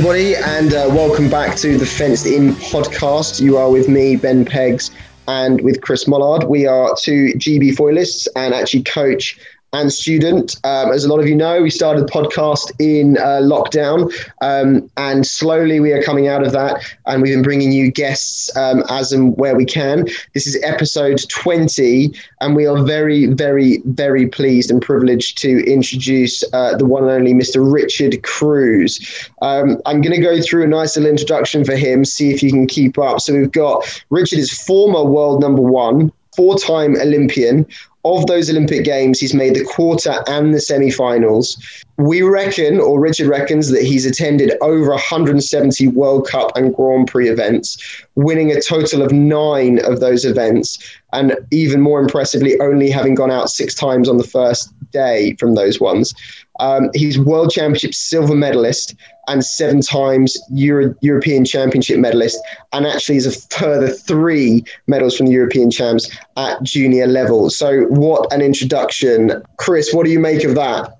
everybody, and uh, welcome back to the Fenced In podcast. You are with me, Ben Peggs, and with Chris Mollard. We are two GB foilists and actually coach and student. Um, as a lot of you know, we started the podcast in uh, lockdown, um, and slowly we are coming out of that. And we've been bringing you guests um, as and where we can. This is episode 20, and we are very, very, very pleased and privileged to introduce uh, the one and only Mr. Richard Kruse. Um, I'm going to go through a nice little introduction for him, see if you can keep up. So we've got Richard is former world number one, four time Olympian, of those Olympic Games, he's made the quarter and the semi finals. We reckon, or Richard reckons, that he's attended over 170 World Cup and Grand Prix events, winning a total of nine of those events, and even more impressively, only having gone out six times on the first day from those ones. Um, he's World Championship silver medalist and seven times Euro- European Championship medalist, and actually is a further three medals from the European champs at junior level. So, what an introduction. Chris, what do you make of that?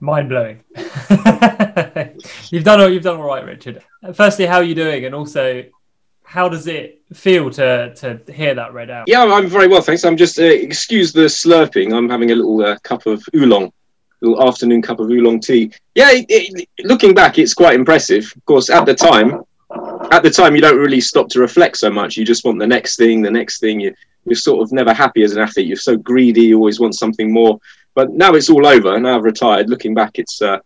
Mind blowing. you've done all you've done all right, Richard. Firstly, how are you doing, and also how does it feel to to hear that read out? Yeah, I'm very well, thanks. I'm just uh, excuse the slurping. I'm having a little uh, cup of oolong little afternoon cup of oolong tea. Yeah, it, it, looking back, it's quite impressive. Of course, at the time, at the time, you don't really stop to reflect so much. You just want the next thing, the next thing. You, you're sort of never happy as an athlete. You're so greedy. You always want something more. But now it's all over. Now I've retired. Looking back, it's uh,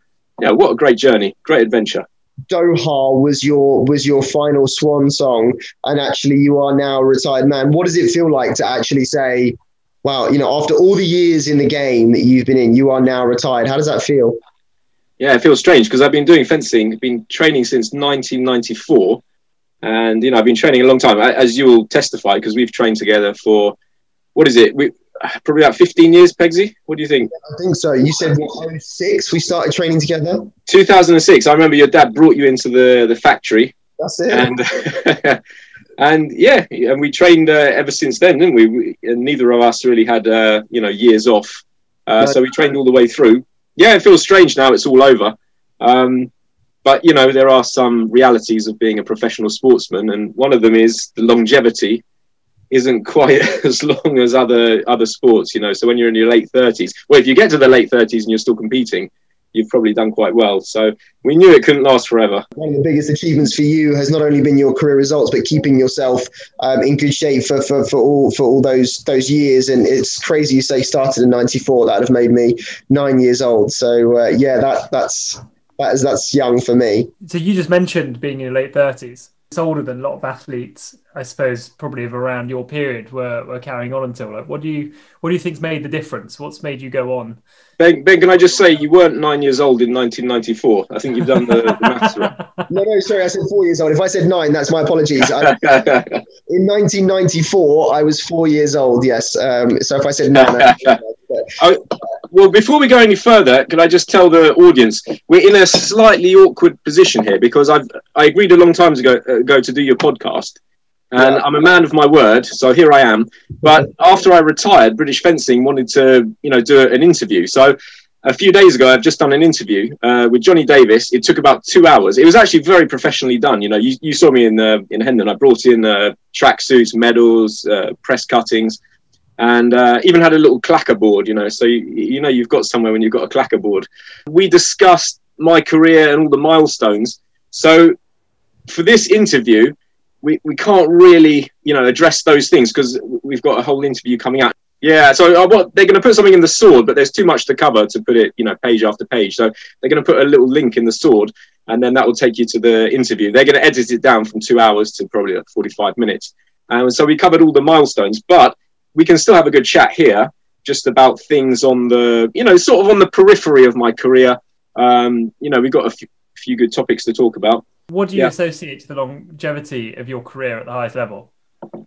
yeah, what a great journey, great adventure. Doha was your was your final swan song, and actually you are now a retired man. What does it feel like to actually say, wow, you know, after all the years in the game that you've been in, you are now retired. How does that feel? Yeah, it feels strange because I've been doing fencing, been training since 1994. And, you know, I've been training a long time, as you will testify, because we've trained together for, what is it? We, probably about 15 years, Pegsy. What do you think? I think so. You said what, 06 we started training together? 2006. I remember your dad brought you into the, the factory. That's it. And and yeah, and we trained uh, ever since then, didn't we? we neither of us really had uh, you know years off, uh, so we trained all the way through. Yeah, it feels strange now; it's all over. Um, but you know, there are some realities of being a professional sportsman, and one of them is the longevity isn't quite as long as other other sports, you know. So when you're in your late 30s, well, if you get to the late 30s and you're still competing, you've probably done quite well. So we knew it couldn't last forever. One of the biggest achievements for you has not only been your career results, but keeping yourself um, in good shape for, for, for all for all those those years. And it's crazy you say started in '94. That would have made me nine years old. So uh, yeah, that that's that is that's young for me. So you just mentioned being in your late 30s older than a lot of athletes, I suppose, probably of around your period were, were carrying on until. Like, what do you what do you think's made the difference? What's made you go on? Ben, ben, can I just say you weren't nine years old in 1994? I think you've done the, the maths right. No, no, sorry, I said four years old. If I said nine, that's my apologies. I, in 1994, I was four years old. Yes. Um, so if I said nine, I, well, before we go any further, can I just tell the audience we're in a slightly awkward position here because I've I agreed a long time ago, ago to do your podcast, and yeah. I'm a man of my word, so here I am. But after I retired, British Fencing wanted to, you know, do an interview. So a few days ago, I've just done an interview uh, with Johnny Davis. It took about two hours. It was actually very professionally done. You know, you, you saw me in uh, in Hendon. I brought in uh, tracksuits, medals, uh, press cuttings, and uh, even had a little clacker board. You know, so you, you know you've got somewhere when you've got a clacker board. We discussed my career and all the milestones. So for this interview, we, we can't really, you know, address those things because we've got a whole interview coming out. Yeah, so uh, what they're going to put something in the sword, but there's too much to cover to put it, you know, page after page. So they're going to put a little link in the sword, and then that will take you to the interview. They're going to edit it down from two hours to probably like 45 minutes. And so we covered all the milestones, but we can still have a good chat here, just about things on the, you know, sort of on the periphery of my career. Um, you know, we've got a few, few good topics to talk about. What do you yeah. associate to the longevity of your career at the highest level?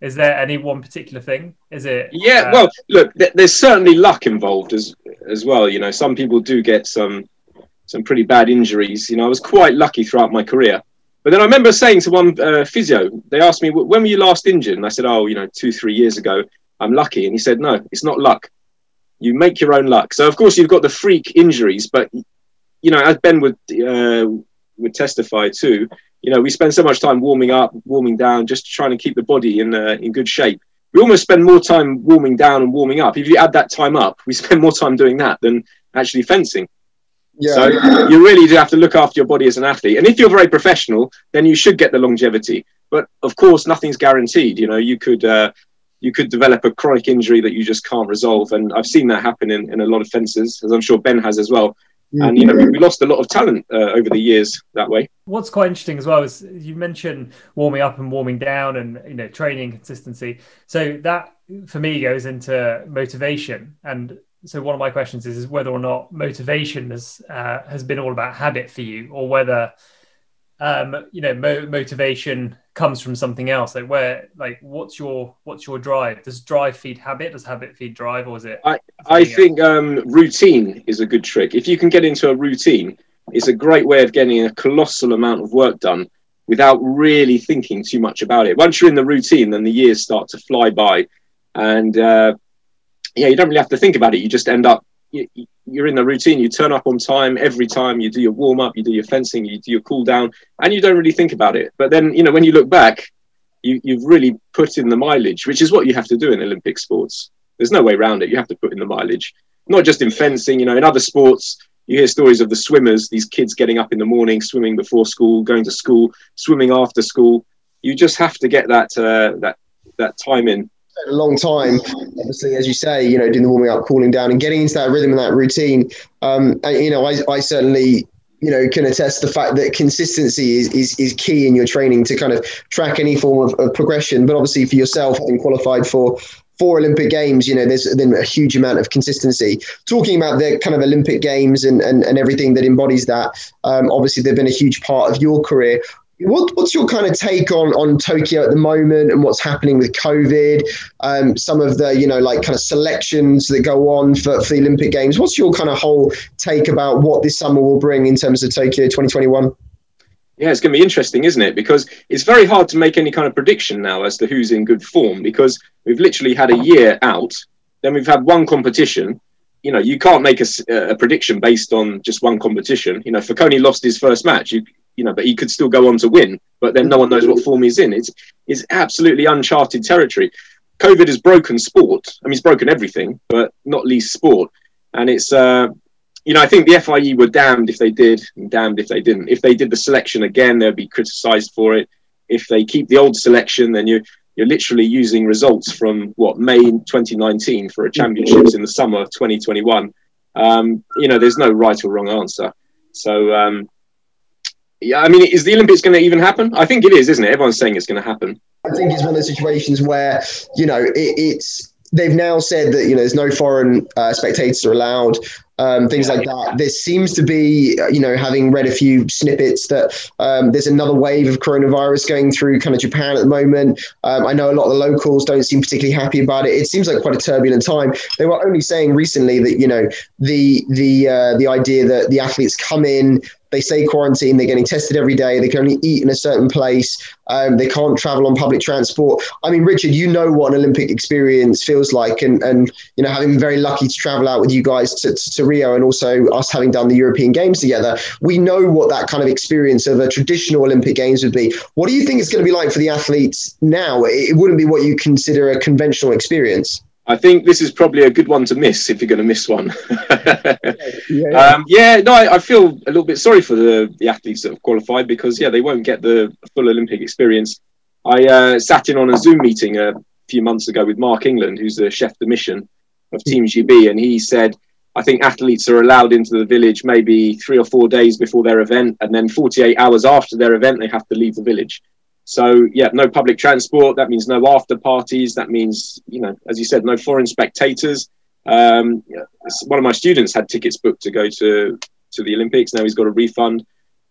Is there any one particular thing? Is it? Yeah, uh, well, look, th- there's certainly luck involved as as well. You know, some people do get some some pretty bad injuries. You know, I was quite lucky throughout my career. But then I remember saying to one uh, physio, they asked me, "When were you last injured?" And I said, "Oh, you know, two, three years ago. I'm lucky." And he said, "No, it's not luck. You make your own luck." So of course you've got the freak injuries, but you know, as Ben would uh, would testify to. You know, we spend so much time warming up, warming down, just trying to keep the body in uh, in good shape. We almost spend more time warming down and warming up. If you add that time up, we spend more time doing that than actually fencing. Yeah. So you really do have to look after your body as an athlete. And if you're very professional, then you should get the longevity. But of course, nothing's guaranteed. You know, you could uh, you could develop a chronic injury that you just can't resolve. And I've seen that happen in, in a lot of fences, as I'm sure Ben has as well. And you know, we lost a lot of talent uh, over the years that way. What's quite interesting as well is you mentioned warming up and warming down, and you know, training consistency. So that for me goes into motivation. And so one of my questions is, is whether or not motivation has uh, has been all about habit for you, or whether um, you know mo- motivation comes from something else. Like where like what's your what's your drive? Does drive feed habit? Does habit feed drive or is it i i think um, routine is a good trick. If you can get into a routine it's a great way of getting a colossal amount of work done without really thinking too much about it. Once you're in the routine then the years start to fly by and uh, yeah you don't really have to think about it. You just end up you're in the routine. You turn up on time every time. You do your warm up, you do your fencing, you do your cool down, and you don't really think about it. But then, you know, when you look back, you, you've really put in the mileage, which is what you have to do in Olympic sports. There's no way around it. You have to put in the mileage, not just in fencing. You know, in other sports, you hear stories of the swimmers. These kids getting up in the morning, swimming before school, going to school, swimming after school. You just have to get that uh, that that time in a long time, obviously, as you say, you know, doing the warming up, cooling down, and getting into that rhythm and that routine. Um, and, you know, I, I certainly you know can attest the fact that consistency is, is is key in your training to kind of track any form of, of progression but obviously for yourself having qualified for four Olympic Games, you know, there's been a huge amount of consistency. Talking about the kind of Olympic Games and, and, and everything that embodies that, um, obviously they've been a huge part of your career. What, what's your kind of take on on Tokyo at the moment and what's happening with COVID? Um, some of the you know like kind of selections that go on for, for the Olympic Games. What's your kind of whole take about what this summer will bring in terms of Tokyo 2021? Yeah, it's going to be interesting, isn't it? Because it's very hard to make any kind of prediction now as to who's in good form because we've literally had a year out, then we've had one competition. You know, you can't make a, a prediction based on just one competition. You know, Foconi lost his first match. You you know, but he could still go on to win. But then no one knows what form he's in. It's it's absolutely uncharted territory. COVID has broken sport. I mean, it's broken everything, but not least sport. And it's, uh, you know, I think the FIE were damned if they did, and damned if they didn't. If they did the selection again, they'll be criticised for it. If they keep the old selection, then you you're literally using results from what May 2019 for a championships in the summer of 2021. Um, you know, there's no right or wrong answer. So um, yeah, I mean, is the Olympics going to even happen? I think it is, isn't it? Everyone's saying it's going to happen. I think it's one of those situations where you know it, it's they've now said that you know there's no foreign uh, spectators are allowed um, things like that. There seems to be, you know, having read a few snippets that um, there's another wave of coronavirus going through kind of Japan at the moment. Um, I know a lot of the locals don't seem particularly happy about it. It seems like quite a turbulent time. They were only saying recently that you know the the uh, the idea that the athletes come in, they say quarantine, they're getting tested every day, they can only eat in a certain place, um, they can't travel on public transport. I mean, Richard, you know what an Olympic experience feels like, and, and you know, having been very lucky to travel out with you guys to, to, to Rio and also us having done the European Games together, we know what that kind of experience of a traditional Olympic Games would be. What do you think it's going to be like for the athletes now? It wouldn't be what you consider a conventional experience. I think this is probably a good one to miss if you're going to miss one. yeah, yeah. Um, yeah, no, I, I, feel a little bit sorry for the, the athletes that have qualified because, yeah, they won't get the full Olympic experience. I uh, sat in on a Zoom meeting a few months ago with Mark England, who's the chef de mission of Team GB, and he said, I think athletes are allowed into the village maybe three or four days before their event, and then 48 hours after their event, they have to leave the village. So yeah, no public transport. That means no after parties. That means you know, as you said, no foreign spectators. Um, one of my students had tickets booked to go to to the Olympics. Now he's got a refund.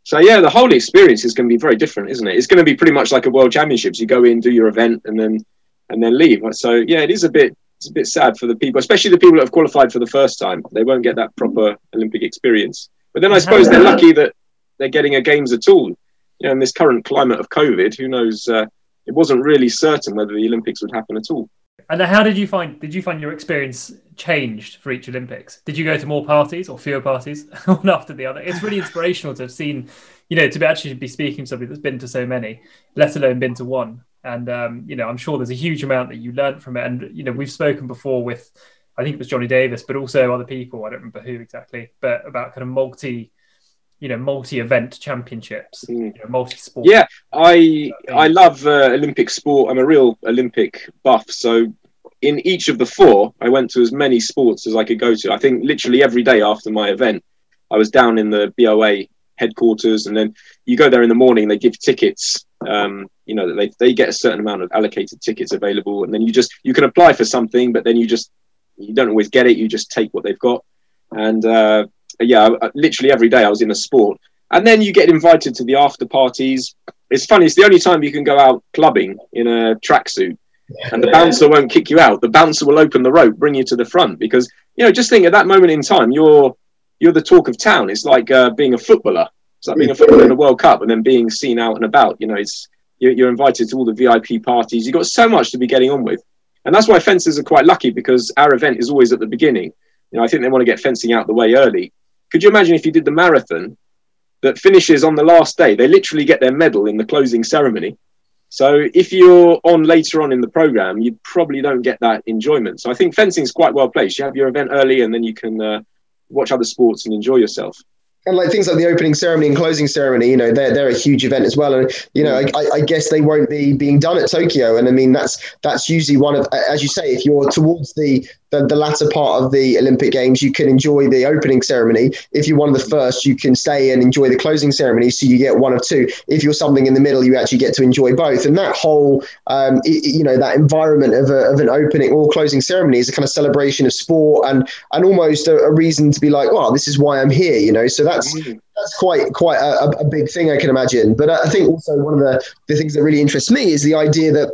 So yeah, the whole experience is going to be very different, isn't it? It's going to be pretty much like a World Championships. You go in, do your event, and then and then leave. So yeah, it is a bit it's a bit sad for the people, especially the people that have qualified for the first time. They won't get that proper Olympic experience. But then I suppose they're lucky that they're getting a games at all you know, in this current climate of COVID, who knows? Uh, it wasn't really certain whether the Olympics would happen at all. And how did you find? Did you find your experience changed for each Olympics? Did you go to more parties or fewer parties, one after the other? It's really inspirational to have seen, you know, to be actually be speaking to somebody that's been to so many, let alone been to one. And um, you know, I'm sure there's a huge amount that you learned from it. And you know, we've spoken before with, I think it was Johnny Davis, but also other people. I don't remember who exactly, but about kind of multi you know multi-event championships mm. you know, multi-sport. Yeah i i love uh, olympic sport. I'm a real olympic buff. So in each of the four i went to as many sports as i could go to. I think literally every day after my event i was down in the boa headquarters. And then you go there in the morning they give tickets um, you know they, they get a certain amount of allocated tickets available. And then you just you can apply for something but then you just you don't always get it. You just take what they've got. And uh, yeah, literally every day I was in a sport. And then you get invited to the after parties. It's funny, it's the only time you can go out clubbing in a tracksuit and the bouncer won't kick you out. The bouncer will open the rope, bring you to the front because, you know, just think at that moment in time, you're you're the talk of town. It's like uh, being a footballer. It's like being a footballer in a World Cup and then being seen out and about. You know, it's you're, you're invited to all the VIP parties. You've got so much to be getting on with. And that's why fencers are quite lucky because our event is always at the beginning. You know, I think they want to get fencing out the way early. Could you imagine if you did the marathon that finishes on the last day? They literally get their medal in the closing ceremony. So if you're on later on in the program, you probably don't get that enjoyment. So I think fencing is quite well placed. You have your event early, and then you can uh, watch other sports and enjoy yourself and like things like the opening ceremony and closing ceremony, you know, they're they're a huge event as well. And you know, I, I, guess they won't be being done at Tokyo. And I mean, that's that's usually one of, as you say, if you're towards the the, the latter part of the Olympic Games, you can enjoy the opening ceremony. If you're one of the first, you can stay and enjoy the closing ceremony. So you get one of two. If you're something in the middle, you actually get to enjoy both. And that whole, um, it, you know, that environment of, a, of an opening or closing ceremony is a kind of celebration of sport and and almost a, a reason to be like, well, this is why I'm here. You know, so that's that's quite quite a, a big thing I can imagine. But I think also one of the the things that really interests me is the idea that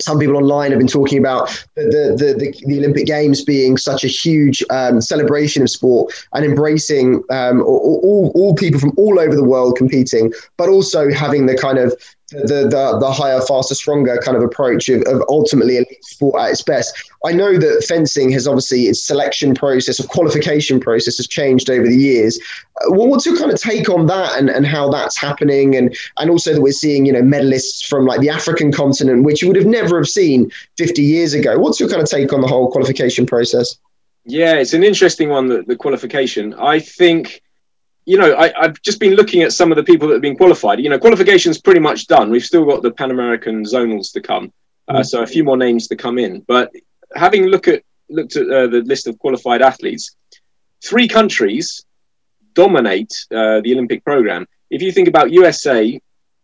some people online have been talking about the, the, the, the Olympic Games being such a huge um, celebration of sport and embracing um, all, all, all, people from all over the world competing, but also having the kind of the, the, the higher, faster, stronger kind of approach of, of ultimately elite sport at its best. I know that fencing has obviously its selection process or qualification process has changed over the years. Uh, well, what's your kind of take on that and, and how that's happening? And, and also that we're seeing, you know, medalists from like the African continent, which you would have never have seen 50 years ago. What's your kind of take on the whole qualification process? Yeah, it's an interesting one, the, the qualification. I think you know, I, have just been looking at some of the people that have been qualified. You know, qualification's pretty much done. We've still got the Pan American zonals to come, uh, mm. so a few more names to come in. But having look at looked at uh, the list of qualified athletes, three countries dominate uh, the Olympic program. If you think about USA,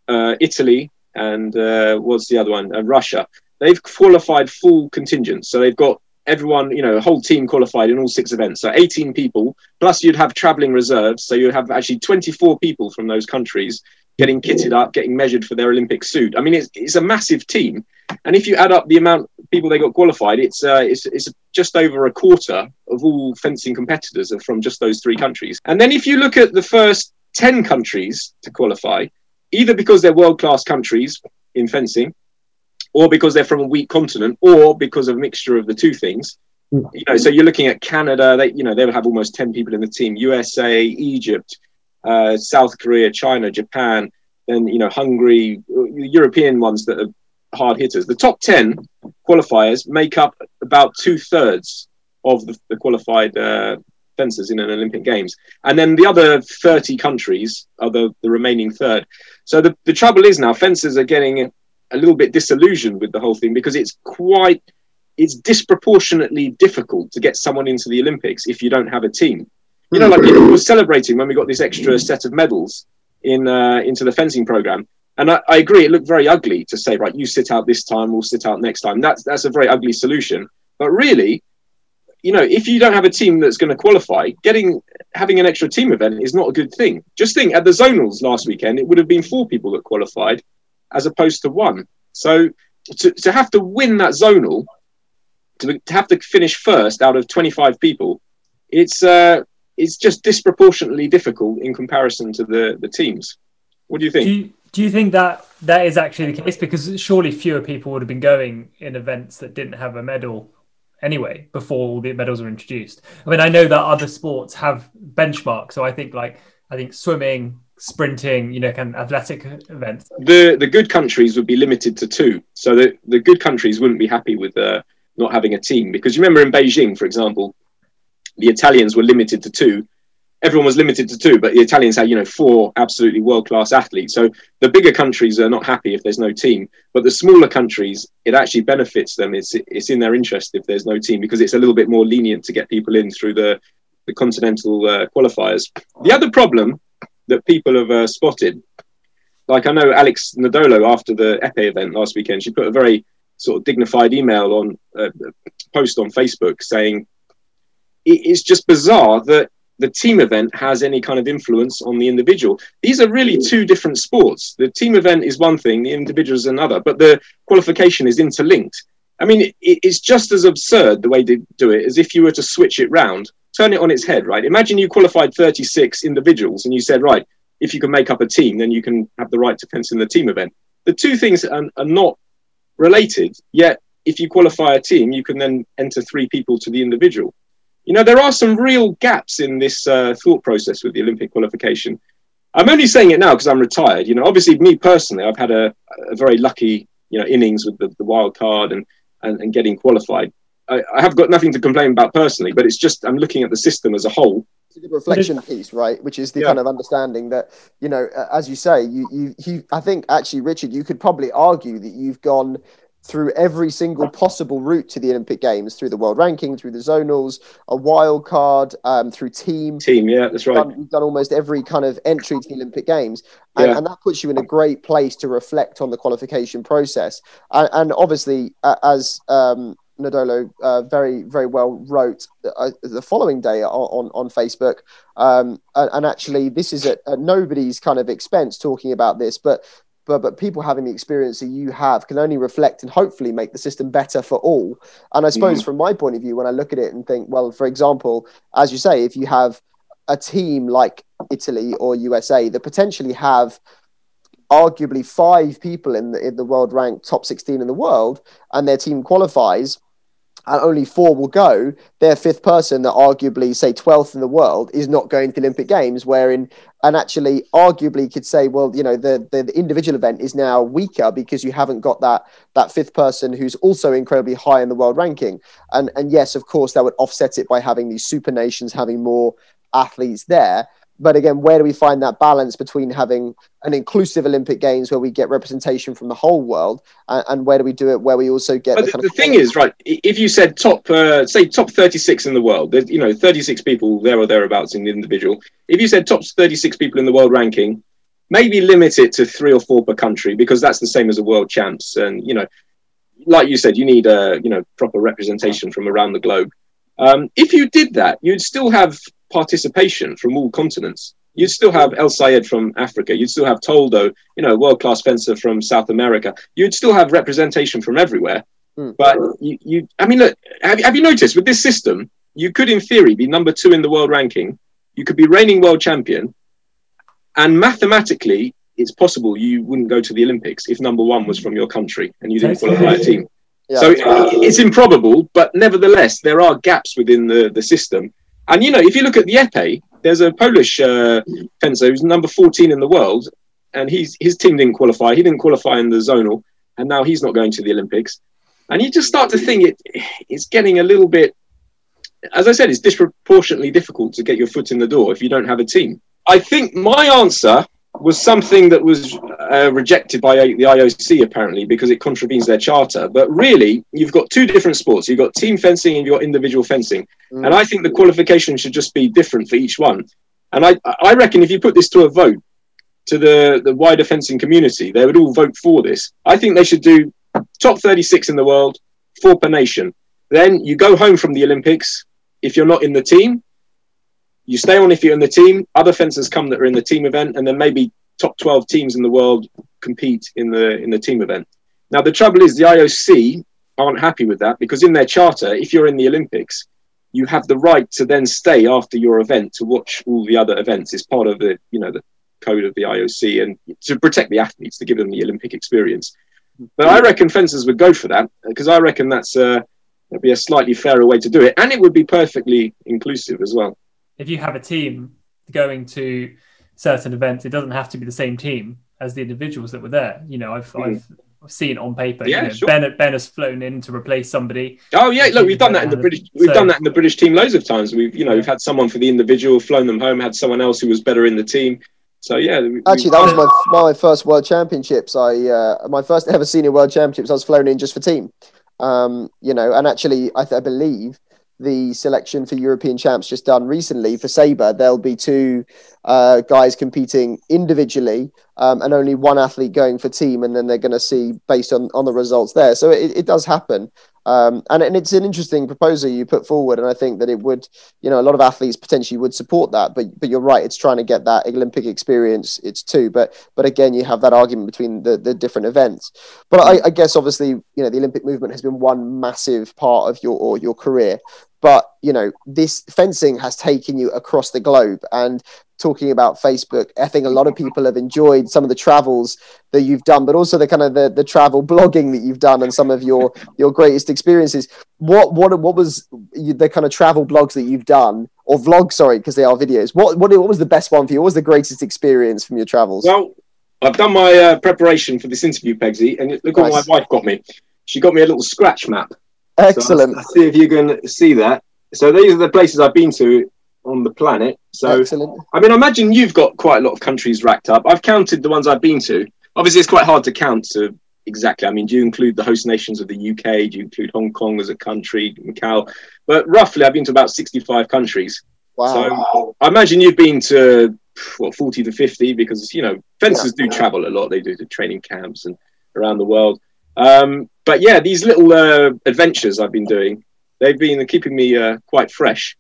uh, Italy, and uh, what's the other one? Russia. They've qualified full contingents, so they've got everyone, you know, a whole team qualified in all six events. So 18 people, plus you'd have traveling reserves. So you'd have actually 24 people from those countries getting kitted up, getting measured for their Olympic suit. I mean, it's, it's a massive team. And if you add up the amount of people they got qualified, it's, uh, it's, it's just over a quarter of all fencing competitors are from just those three countries. And then if you look at the first 10 countries to qualify, either because they're world class countries in fencing, or because they're from a weak continent, or because of a mixture of the two things. Hmm. You know, so you're looking at Canada. They, you know, they will have almost ten people in the team. USA, Egypt, uh, South Korea, China, Japan. Then you know, Hungary, European ones that are hard hitters. The top ten qualifiers make up about two thirds of the, the qualified uh, fencers in an Olympic Games, and then the other thirty countries are the, the remaining third. So the, the trouble is now fencers are getting a little bit disillusioned with the whole thing because it's quite it's disproportionately difficult to get someone into the Olympics if you don't have a team. You know, like we were celebrating when we got this extra set of medals in uh, into the fencing program, and I, I, agree it looked very ugly to say right, you sit out this time, we'll sit out next time. That's that's a very ugly solution. But really, you know, if you don't have a team that's going to qualify, getting having an extra team event is not a good thing. Just think at the zonals last weekend, it would have been four people that qualified, as opposed to one. So to, to have to win that zonal, to, to have to finish first out of 25 people, it's uh, it's just disproportionately difficult in comparison to the, the teams. What do you think? Do you, do you think that that is actually the case? Because surely fewer people would have been going in events that didn't have a medal anyway before all the medals were introduced. I mean, I know that other sports have benchmarks, so I think like I think swimming, sprinting, you know, kind of athletic events? The the good countries would be limited to two. So the, the good countries wouldn't be happy with uh, not having a team because you remember in Beijing, for example, the Italians were limited to two. Everyone was limited to two, but the Italians had, you know, four absolutely world class athletes. So the bigger countries are not happy if there's no team, but the smaller countries, it actually benefits them. It's it's in their interest if there's no team because it's a little bit more lenient to get people in through the the continental uh, qualifiers. The other problem that people have uh, spotted, like I know Alex Ndolo after the Epee event last weekend, she put a very sort of dignified email on uh, post on Facebook saying it's just bizarre that the team event has any kind of influence on the individual. These are really two different sports. The team event is one thing, the individual is another, but the qualification is interlinked. I mean, it's just as absurd the way they do it as if you were to switch it round, turn it on its head, right? Imagine you qualified 36 individuals and you said, right, if you can make up a team, then you can have the right to fence in the team event. The two things are, are not related, yet if you qualify a team, you can then enter three people to the individual you know, there are some real gaps in this uh, thought process with the Olympic qualification. I'm only saying it now because I'm retired. You know, obviously, me personally, I've had a, a very lucky, you know, innings with the, the wild card and, and, and getting qualified. I, I, have got nothing to complain about personally, but it's just I'm looking at the system as a whole. It's a good reflection piece, right? Which is the yeah. kind of understanding that you know, as you say, you, you you I think actually, Richard, you could probably argue that you've gone through every single possible route to the Olympic Games, through the world ranking, through the zonals, a wild card, um, through team. Team, yeah, that's right. You've done, you've done almost every kind of entry to the Olympic Games, and, yeah. and, that puts you in a great place to reflect on the qualification process. And, and obviously, uh, as um, Ndolo uh, very very well wrote uh, the following day on on, on Facebook, um, and, and, actually this is at, at, nobody's kind of expense talking about this, but but but people having the experience that you have can only reflect and hopefully make the system better for all. And I suppose mm. from my point of view, when I look at it and think, well, for example, as you say, if you have a team like Italy or USA that potentially have arguably five people in the in the world ranked top 16 in the world and their team qualifies and only four will go, their fifth person that arguably say 12th in the world is not going to the Olympic Games, wherein and actually arguably could say, well, you know, the, the, the individual event is now weaker because you haven't got that that fifth person who's also incredibly high in the world ranking. And and yes, of course, that would offset it by having these super nations having more athletes there but again, where do we find that balance between having an inclusive Olympic Games where we get representation from the whole world, and, and where do we do it where we also get? But the, the, the thing is, right? If you said top, uh, say top thirty-six in the world, there's you know thirty-six people there or thereabouts in the individual. If you said top thirty-six people in the world ranking, maybe limit it to three or four per country because that's the same as a world champs, and you know, like you said, you need a you know proper representation from around the globe. Um, if you did that, you'd still have participation from all continents. You'd still have El Sayed from Africa. You'd still have Toldo, you know, world class fencer from South America. You'd still have representation from everywhere. Mm. But you, you, I mean, look, have, have you noticed with this system, you could, in theory, be number two in the world ranking. You could be reigning world champion. And mathematically, it's possible you wouldn't go to the Olympics if number one was from your country and you didn't qualify a team. Yeah, so it's improbable, but nevertheless, there are gaps within the, the system. And you know, if you look at the Epee, there's a Polish uh, fencer who's number 14 in the world, and he's his team didn't qualify. He didn't qualify in the zonal, and now he's not going to the Olympics. And you just start to think it it's getting a little bit. As I said, it's disproportionately difficult to get your foot in the door if you don't have a team. I think my answer was something that was uh, rejected by the IOC apparently because it contravenes their charter. But really, you've got two different sports. You've got team fencing and you've got individual fencing. Mm. And I think the qualification should just be different for each one. And I, I reckon if you put this to a vote to the, the wider fencing community, they would all vote for this. I think they should do top 36 in the world, four per nation. Then you go home from the Olympics. If you're not in the team, you stay on if you're in the team. Other fencers come that are in the team event, and then maybe top 12 teams in the world compete in the in the team event. Now the trouble is the IOC aren't happy with that because in their charter, if you're in the Olympics, you have the right to then stay after your event to watch all the other events. It's part of the you know the code of the IOC and to protect the athletes to give them the Olympic experience. But I reckon fencers would go for that because I reckon that's uh, would be a slightly fairer way to do it, and it would be perfectly inclusive as well if you have a team going to certain events, it doesn't have to be the same team as the individuals that were there. You know, I've, mm. I've seen on paper. Yeah, you know, sure. Ben, ben has flown in to replace somebody. Oh yeah, look, we've done that in the British. We've so, done that in the British team loads of times. We've you know we've had someone for the individual, flown them home, had someone else who was better in the team. So yeah, we, actually, that was my my first World Championships. I uh, my first ever senior World Championships. I was flown in just for team. Um, you know, and actually, I, th- I believe the selection for European champs just done recently for Sabre, there'll be two uh, guys competing individually um, and only one athlete going for team, and then they're going to see based on, on the results there. So it, it does happen. Um, and, and it's an interesting proposal you put forward, and I think that it would, you know, a lot of athletes potentially would support that. But but you're right, it's trying to get that Olympic experience. It's too, but but again, you have that argument between the the different events. But I, I guess obviously, you know, the Olympic movement has been one massive part of your or your career but you know this fencing has taken you across the globe and talking about facebook i think a lot of people have enjoyed some of the travels that you've done but also the kind of the, the travel blogging that you've done and some of your your greatest experiences what what what was the kind of travel blogs that you've done or vlogs sorry because they are videos what, what what was the best one for you what was the greatest experience from your travels well i've done my uh, preparation for this interview pegsy and look nice. what my wife got me she got me a little scratch map Excellent. So see if you can see that. So these are the places I've been to on the planet. So Excellent. I mean, I imagine you've got quite a lot of countries racked up. I've counted the ones I've been to. Obviously, it's quite hard to count to exactly. I mean, do you include the host nations of the UK? Do you include Hong Kong as a country, Macau? But roughly, I've been to about 65 countries. Wow. So I imagine you've been to what 40 to 50 because you know fencers yeah. do travel a lot. They do the training camps and around the world. Um, but yeah, these little uh, adventures I've been doing, they've been keeping me uh, quite fresh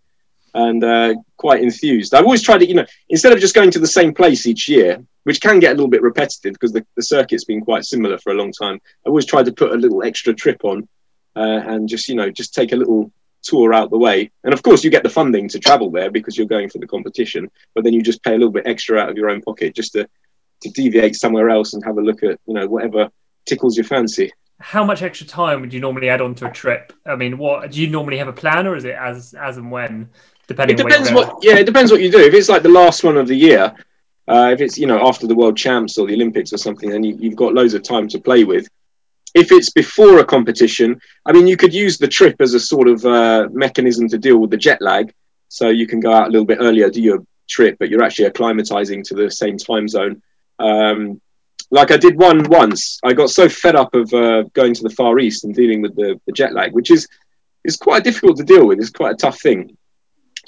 and uh, quite enthused. I've always tried to, you know, instead of just going to the same place each year, which can get a little bit repetitive because the, the circuit's been quite similar for a long time. I always tried to put a little extra trip on uh, and just, you know, just take a little tour out the way. And of course, you get the funding to travel there because you're going for the competition, but then you just pay a little bit extra out of your own pocket just to, to deviate somewhere else and have a look at, you know, whatever tickles your fancy. How much extra time would you normally add on to a trip? I mean, what do you normally have a plan, or is it as as and when? Depending. It depends what. Yeah, it depends what you do. If it's like the last one of the year, uh, if it's you know after the World Champs or the Olympics or something, then you, you've got loads of time to play with. If it's before a competition, I mean, you could use the trip as a sort of uh, mechanism to deal with the jet lag. So you can go out a little bit earlier, do your trip, but you're actually acclimatizing to the same time zone. Um, like I did one once. I got so fed up of uh, going to the Far East and dealing with the, the jet lag, which is is quite difficult to deal with. It's quite a tough thing.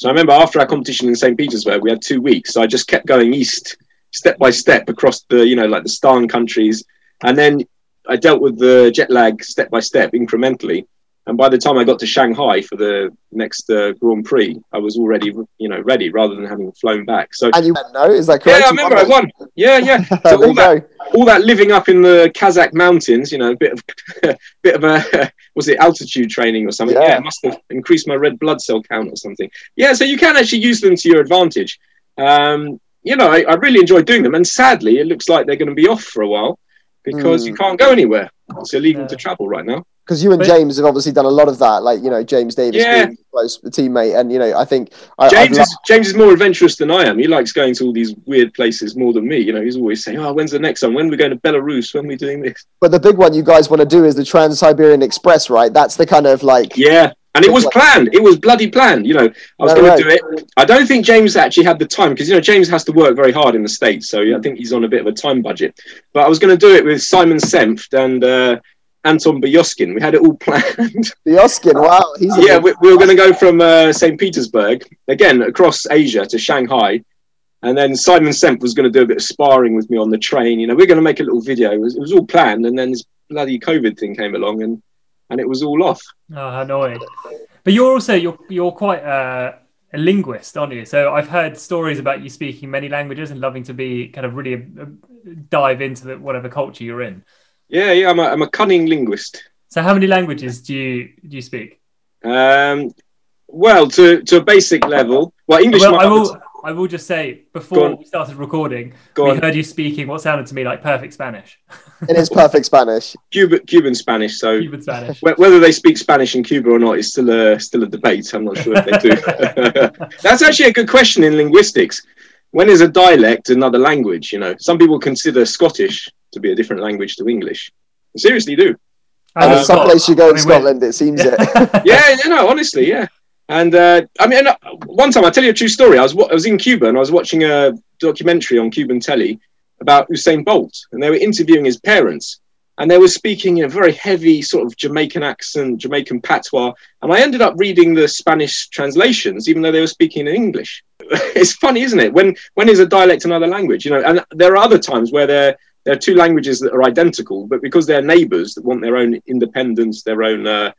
So I remember after our competition in St. Petersburg, we had two weeks. So I just kept going east, step by step across the, you know, like the Stan countries, and then I dealt with the jet lag step by step, incrementally. And by the time I got to Shanghai for the next uh, Grand Prix, I was already, you know, ready rather than having flown back. So and you went no, is that correct? Yeah, I remember I won. Yeah, yeah. So all that, all that living up in the Kazakh mountains, you know, a bit of, bit of a, was it altitude training or something? Yeah. yeah, it must have increased my red blood cell count or something. Yeah, so you can actually use them to your advantage. Um, you know, I, I really enjoy doing them, and sadly, it looks like they're going to be off for a while because mm. you can't go anywhere. It's illegal yeah. to travel right now because you and James have obviously done a lot of that, like you know James Davis, yeah. being close teammate, and you know I think James is James is more adventurous than I am. He likes going to all these weird places more than me. You know, he's always saying, "Oh, when's the next one? When are we going to Belarus? When are we doing this?" But the big one you guys want to do is the Trans Siberian Express, right? That's the kind of like yeah. And it was planned. It was bloody planned. You know, I was no going to do it. I don't think James actually had the time because you know James has to work very hard in the states, so I think he's on a bit of a time budget. But I was going to do it with Simon Senft and uh, Anton Byoskin. We had it all planned. Byoskin, wow. yeah, we, we, were going to go from uh, St. Petersburg, again, across Asia to Shanghai. And then Simon Senft was going to do a bit of sparring with me on the train. You know, we are going to make a little video. It was, it was, all planned. And then this bloody COVID thing came along and, and it was all off. Oh, annoying. But you're also, you're, you're quite uh, a linguist, aren't you? So I've heard stories about you speaking many languages and loving to be kind of really a, uh, a dive into the, whatever culture you're in. Yeah, yeah, I'm a, I'm a cunning linguist. So, how many languages do you do you speak? Um, well, to to a basic level. Well, English. Well, I will. I will just say before we started recording, Go we on. heard you speaking what sounded to me like perfect Spanish. it is perfect Spanish. Cuban, Cuban Spanish. So Cuban Spanish. Whether they speak Spanish in Cuba or not is still a still a debate. I'm not sure if they do. That's actually a good question in linguistics when is a dialect another language? You know, some people consider Scottish to be a different language to English. They seriously do. And um, some place you go in I mean, Scotland, it seems it. yeah, you know, honestly, yeah. And uh, I mean, uh, one time I'll tell you a true story. I was I was in Cuba and I was watching a documentary on Cuban telly about Usain Bolt, and they were interviewing his parents, and they were speaking in a very heavy sort of Jamaican accent, Jamaican patois, and I ended up reading the Spanish translations, even though they were speaking in English. it's funny, isn't it? When when is a dialect another language? You know, and there are other times where there there are two languages that are identical, but because they're neighbours that want their own independence, their own uh,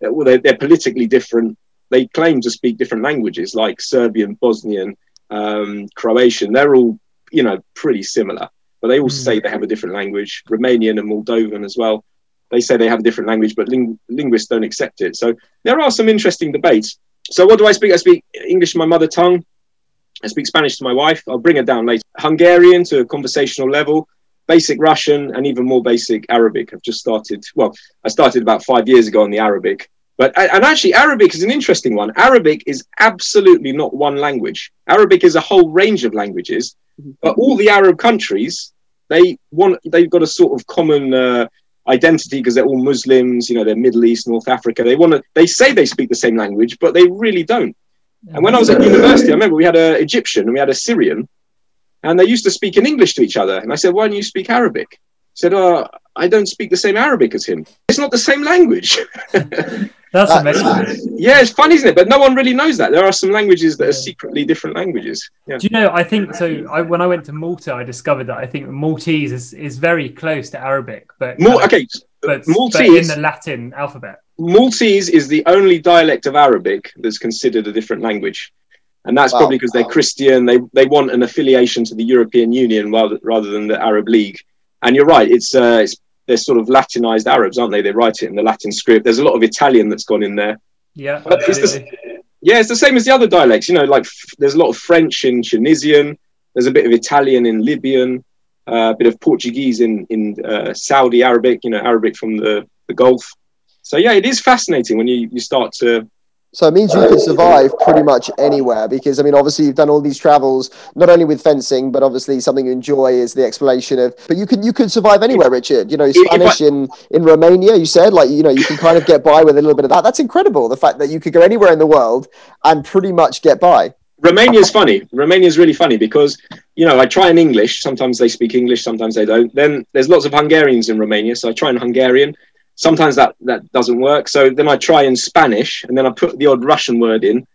well, they're, they're politically different. They claim to speak different languages, like Serbian, Bosnian, um, Croatian. They're all you know pretty similar, but they all mm. say they have a different language. Romanian and Moldovan as well. They say they have a different language, but ling- linguists don't accept it. So there are some interesting debates. So what do I speak? I speak English, my mother tongue. I speak Spanish to my wife. I'll bring her down later. Hungarian to a conversational level, basic Russian, and even more basic Arabic. I've just started. Well, I started about five years ago on the Arabic. But and actually, Arabic is an interesting one. Arabic is absolutely not one language. Arabic is a whole range of languages, but all the Arab countries they want they've got a sort of common uh, identity because they're all Muslims. You know, they're Middle East, North Africa. They want to. They say they speak the same language, but they really don't. And when I was at university, I remember we had an Egyptian and we had a Syrian, and they used to speak in English to each other. And I said, "Why don't you speak Arabic?" He said, "Oh, I don't speak the same Arabic as him. It's not the same language." That's uh, amazing. Yeah, it's fun, isn't it? But no one really knows that. There are some languages that are secretly different languages. Yeah. Do you know? I think so. I, when I went to Malta, I discovered that I think Maltese is, is very close to Arabic, but Mal- uh, okay, but Maltese but in the Latin alphabet. Maltese is the only dialect of Arabic that's considered a different language. And that's wow. probably because they're Christian. They, they want an affiliation to the European Union rather, rather than the Arab League. And you're right, it's, uh, it's they're sort of Latinized Arabs, aren't they? They write it in the Latin script. There's a lot of Italian that's gone in there. Yeah, it's the, yeah, it's the same as the other dialects. You know, like f- there's a lot of French in Tunisian. There's a bit of Italian in Libyan. Uh, a bit of Portuguese in in uh, Saudi Arabic. You know, Arabic from the the Gulf. So yeah, it is fascinating when you you start to so it means you can survive pretty much anywhere because I mean, obviously you've done all these travels, not only with fencing, but obviously something you enjoy is the exploration of. But you can you can survive anywhere, Richard. You know, Spanish I, in in Romania. You said like you know you can kind of get by with a little bit of that. That's incredible. The fact that you could go anywhere in the world and pretty much get by. Romania is funny. Romania is really funny because you know I try in English. Sometimes they speak English, sometimes they don't. Then there's lots of Hungarians in Romania, so I try in Hungarian sometimes that that doesn't work. So then I try in Spanish, and then I put the odd Russian word in,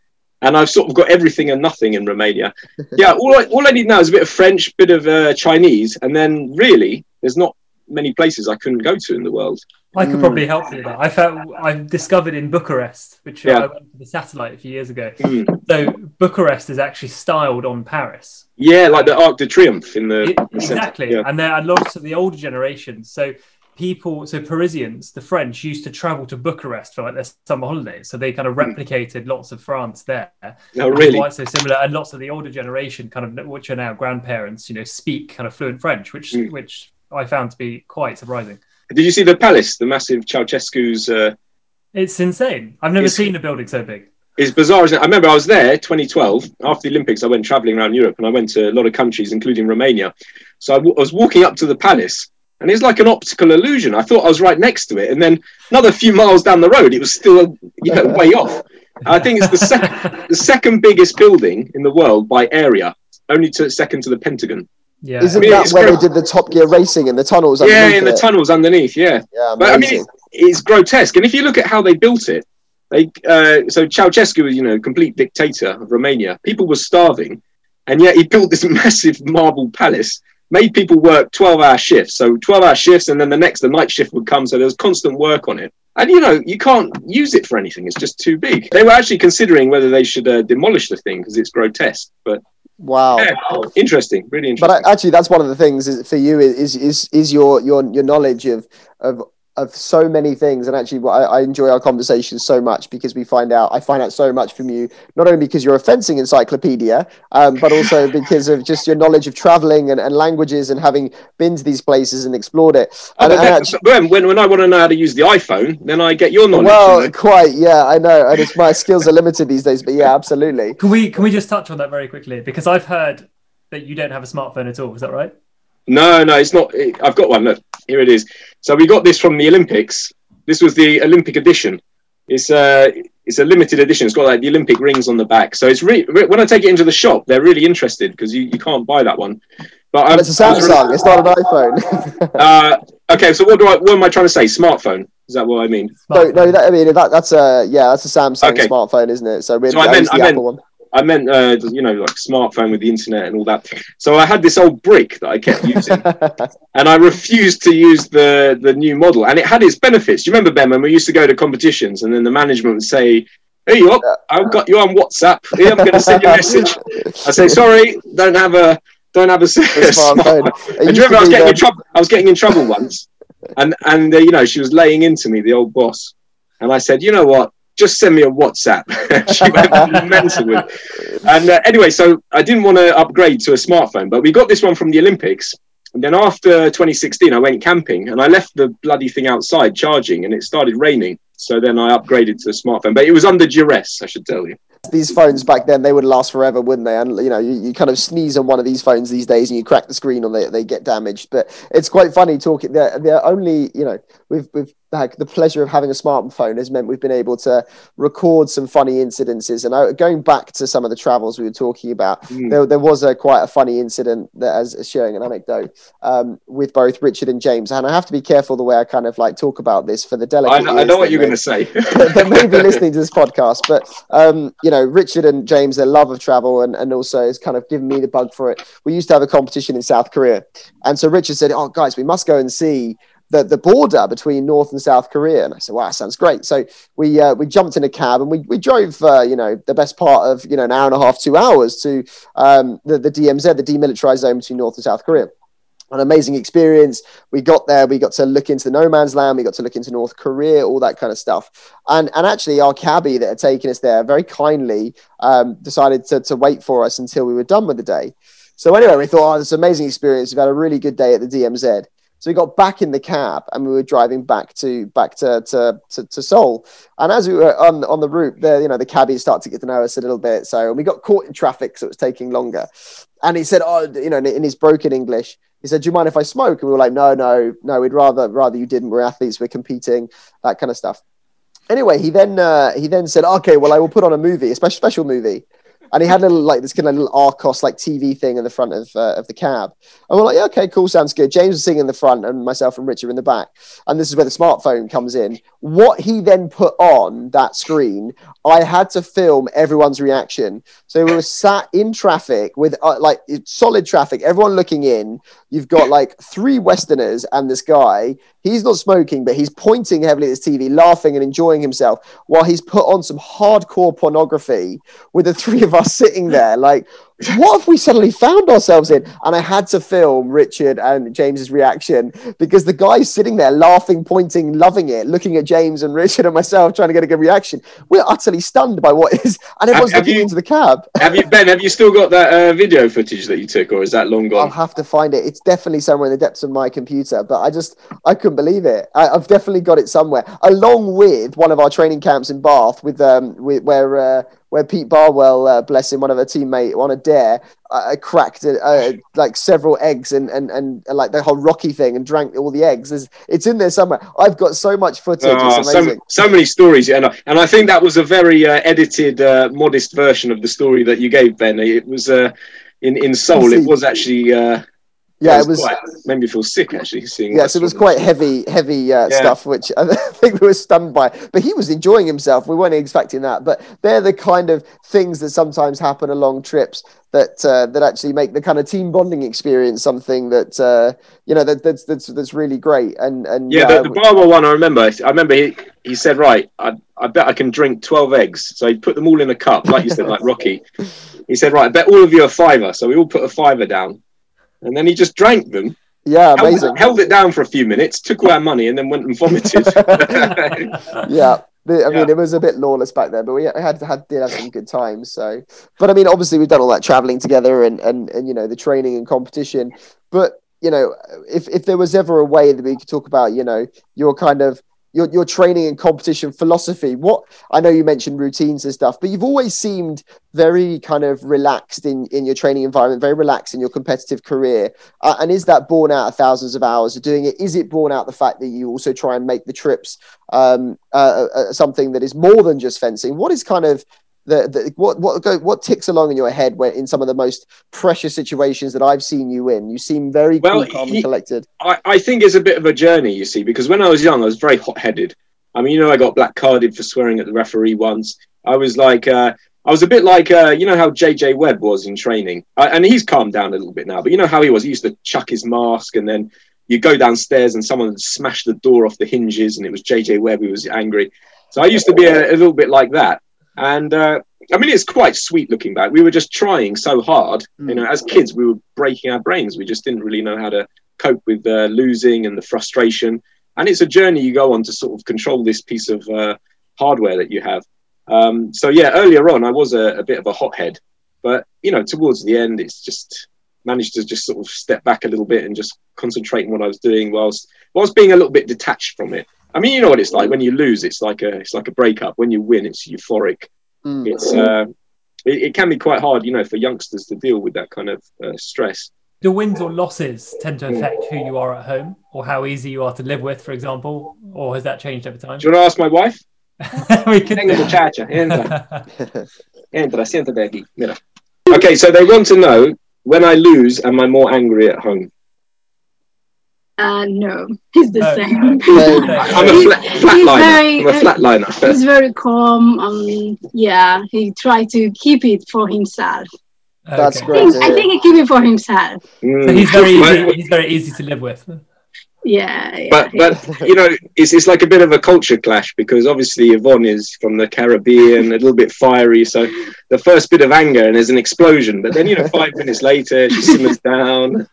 and I've sort of got everything and nothing in Romania. yeah, all I, all I need now is a bit of French, bit of uh, Chinese, and then really, there's not many places I couldn't go to in the world. I could mm. probably help you with that. I felt I discovered in Bucharest, which yeah. I went to the satellite a few years ago. Mm. So Bucharest is actually styled on Paris. Yeah, like the Arc de Triomphe in the, it, the exactly. Yeah. And there are lots of the older generations. So people, so Parisians, the French, used to travel to Bucharest for like their summer holidays. So they kind of hmm. replicated lots of France there. Oh, really? Quite so similar, and lots of the older generation, kind of which are now grandparents, you know, speak kind of fluent French, which mm. which I found to be quite surprising. Did you see the palace, the massive Ceausescu's? Uh... It's insane. I've never it's, seen a building so big. It's bizarre, isn't it? I remember I was there 2012 after the Olympics. I went traveling around Europe and I went to a lot of countries, including Romania. So I, w- I was walking up to the palace and it's like an optical illusion. I thought I was right next to it, and then another few miles down the road, it was still you know way off. I think it's the second the second biggest building in the world by area, only to second to the Pentagon. Yeah, isn't I mean, that where they did the Top Gear racing in the tunnels? Yeah, in the tunnels underneath. Yeah, yeah. But I mean, it's, it's grotesque, and if you look at how they built it, they uh, so Ceausescu was you know complete dictator of Romania. People were starving, and yet he built this massive marble palace made people work 12 hour shifts. So 12 hour shifts, and then the next, the night shift would come. So there was constant work on it. And you know, you can't use it for anything. It's just too big. They were actually considering whether they should uh, demolish the thing because it's grotesque. But wow, yeah, interesting, really interesting. But actually, that's one of the things is, for you is is is your your your knowledge of of of so many things and actually I, I, enjoy our conversations so much because we find out i find out so much from you not only because you're a fencing encyclopedia um, but also because of just your knowledge of traveling and, and, languages and having been to these places and explored it and, and actually, when, when i want to know how to use the iphone then i get your knowledge well you know? quite yeah i know and my skills are limited these days but yeah absolutely can we can we just touch on that very quickly because i've heard that you don't have a smartphone at all. Is that right? No, no, it's not. I've got one. Look, here it is. So we got this from the Olympics. This was the Olympic edition. It's uh, it's a limited edition. It's got like the Olympic rings on the back. So it's re- when I take it into the shop, they're really interested because you, you can't buy that one. But, but it's a Samsung. it's not an iPhone. uh, okay, so what do I? What am I trying to say? Smartphone. Is that what I mean? No, no. That, I mean that, that's a yeah, that's a Samsung okay. smartphone, isn't it? So, really, so I meant, I meant, one. I meant, uh, you know, like smartphone with the internet and all that. So I had this old brick that I kept using, and I refused to use the the new model. And it had its benefits. Do you remember Ben when we used to go to competitions, and then the management would say, "Here you are, I've got you on WhatsApp. Here, I'm going to send you a message." I say, "Sorry, don't have a." Don't have a, a smartphone. smartphone. And do you remember I was getting in trouble? I was getting in trouble once, and and uh, you know she was laying into me, the old boss, and I said, you know what? Just send me a WhatsApp. she went mental with it. And uh, anyway, so I didn't want to upgrade to a smartphone, but we got this one from the Olympics. And then after 2016, I went camping and I left the bloody thing outside charging and it started raining. So then I upgraded to a smartphone, but it was under duress, I should tell you these phones back then they would last forever wouldn't they and you know you, you kind of sneeze on one of these phones these days and you crack the screen or they, they get damaged but it's quite funny talking they're, they're only you know we've, we've like the pleasure of having a smartphone has meant we've been able to record some funny incidences. And I, going back to some of the travels we were talking about, mm. there, there was a quite a funny incident that, as, sharing an anecdote um, with both Richard and James. And I have to be careful the way I kind of like talk about this for the delegate. I, I know what you're going to say. they may be listening to this podcast, but um, you know, Richard and James, their love of travel and, and also has kind of given me the bug for it. We used to have a competition in South Korea. And so Richard said, Oh, guys, we must go and see the, the border between North and South Korea. And I said, wow, that sounds great. So we uh, we jumped in a cab and we, we drove, uh, you know, the best part of, you know, an hour and a half, two hours to um, the, the DMZ, the demilitarized zone between North and South Korea. An amazing experience. We got there, we got to look into the no man's land, we got to look into North Korea, all that kind of stuff. And, and actually, our cabbie that had taken us there very kindly um, decided to, to wait for us until we were done with the day. So anyway, we thought, oh, this amazing experience. We've had a really good day at the DMZ. So we got back in the cab and we were driving back to back to to, to, to Seoul. And as we were on on the route, the you know the cabbies started to get to know us a little bit. So and we got caught in traffic, so it was taking longer. And he said, "Oh, you know," in his broken English, he said, "Do you mind if I smoke?" And we were like, "No, no, no. We'd rather rather you didn't. We're athletes. We're competing. That kind of stuff." Anyway, he then uh, he then said, "Okay, well, I will put on a movie, a special special movie." And he had a little like this kind of little Arcos like TV thing in the front of uh, of the cab. And we're like, yeah, okay, cool, sounds good. James was sitting in the front, and myself and Richard in the back. And this is where the smartphone comes in. What he then put on that screen, I had to film everyone's reaction. So we were sat in traffic with uh, like solid traffic, everyone looking in. You've got like three Westerners and this guy. He's not smoking, but he's pointing heavily at his TV, laughing and enjoying himself while he's put on some hardcore pornography with the three of us sitting there. Like, what have we suddenly found ourselves in? And I had to film Richard and James's reaction because the guy's sitting there laughing, pointing, loving it, looking at James and Richard and myself, trying to get a good reaction. We're utterly stunned by what is, and everyone's have, have looking you, into the cab. Have you, Ben? Have you still got that uh, video footage that you took, or is that long gone? I'll have to find it. It's definitely somewhere in the depths of my computer, but I just I couldn't believe it. I, have definitely got it somewhere, along with one of our training camps in Bath, with um, with, where. Uh, where Pete Barwell, uh, bless him, one of her teammate on a dare, uh, cracked uh, like several eggs and, and and like the whole Rocky thing and drank all the eggs. There's, it's in there somewhere. I've got so much footage. Oh, so, so, many stories, and and I think that was a very uh, edited, uh, modest version of the story that you gave Ben. It was uh, in in Seoul. It was actually yeah, it was, quite, made me feel sick actually seeing. Yes, it was quite heavy, heavy uh, yeah. stuff, which I think we were stunned by. But he was enjoying himself. We weren't expecting that. But they're the kind of things that sometimes happen along trips that uh, that actually make the kind of team bonding experience something that uh, you know that, that's that's that's really great. And and yeah, the, the Barwell one I remember. I remember he, he said, right, I, I bet I can drink twelve eggs. So he put them all in a cup, like you said, like Rocky. He said, right, I bet all of you a fiver. So we all put a fiver down and then he just drank them. Yeah, amazing. Held, held, it down for a few minutes, took all our money, and then went and vomited. yeah. The, I mean, it was a bit lawless back then, but we had had did have some good times. So, but I mean, obviously, we've done all that traveling together and and and you know the training and competition. But you know, if if there was ever a way that we could talk about, you know, your kind of your your training and competition philosophy. What I know you mentioned routines and stuff, but you've always seemed very kind of relaxed in in your training environment, very relaxed in your competitive career. Uh, and is that born out of thousands of hours of doing it? Is it born out the fact that you also try and make the trips um, uh, uh, something that is more than just fencing? What is kind of the, the what what go, what ticks along in your head where in some of the most precious situations that I've seen you in? You seem very well, cool, calm, and collected. I, I think it's a bit of a journey, you see, because when I was young, I was very hot headed. I mean, you know, I got black carded for swearing at the referee once. I was like, uh, I was a bit like, uh, you know, how JJ Webb was in training, uh, and he's calmed down a little bit now. But you know how he was. He used to chuck his mask, and then you go downstairs, and someone smashed the door off the hinges, and it was JJ Webb who was angry. So I used to be a, a little bit like that. And uh, I mean, it's quite sweet looking back. We were just trying so hard. You know, as kids, we were breaking our brains. We just didn't really know how to cope with uh, losing and the frustration. And it's a journey you go on to sort of control this piece of uh, hardware that you have. Um, so yeah, earlier on, I was a, a, bit of a hothead, but you know, towards the end, it's just managed to just sort of step back a little bit and just concentrate on what I was doing, whilst whilst being a little bit detached from it. I mean, you know what it's like when you lose. It's like a it's like a breakup. When you win, it's euphoric. Mm. It's uh, it, it, can be quite hard, you know, for youngsters to deal with that kind of uh, stress. Do wins or losses tend to affect who you are at home, or how easy you are to live with, for example, or has that changed over time? Do you want to ask my wife? we can. muchacha, entra, entra, siéntate aquí. Mira. Okay, so they want to know when I lose, am I more angry at home? Uh, no, he's the same. I'm a flat, flatliner. I'm a flatliner. He's very calm. Um, yeah, he tried to keep it for himself. That's okay. great. I think, I think he keep it for himself. Mm. So he's very easy, he's very easy to live with yeah, yeah but but you know it's it's like a bit of a culture clash because obviously Yvonne is from the Caribbean, a little bit fiery. So the first bit of anger and there's an explosion, but then you know five minutes later she simmers down.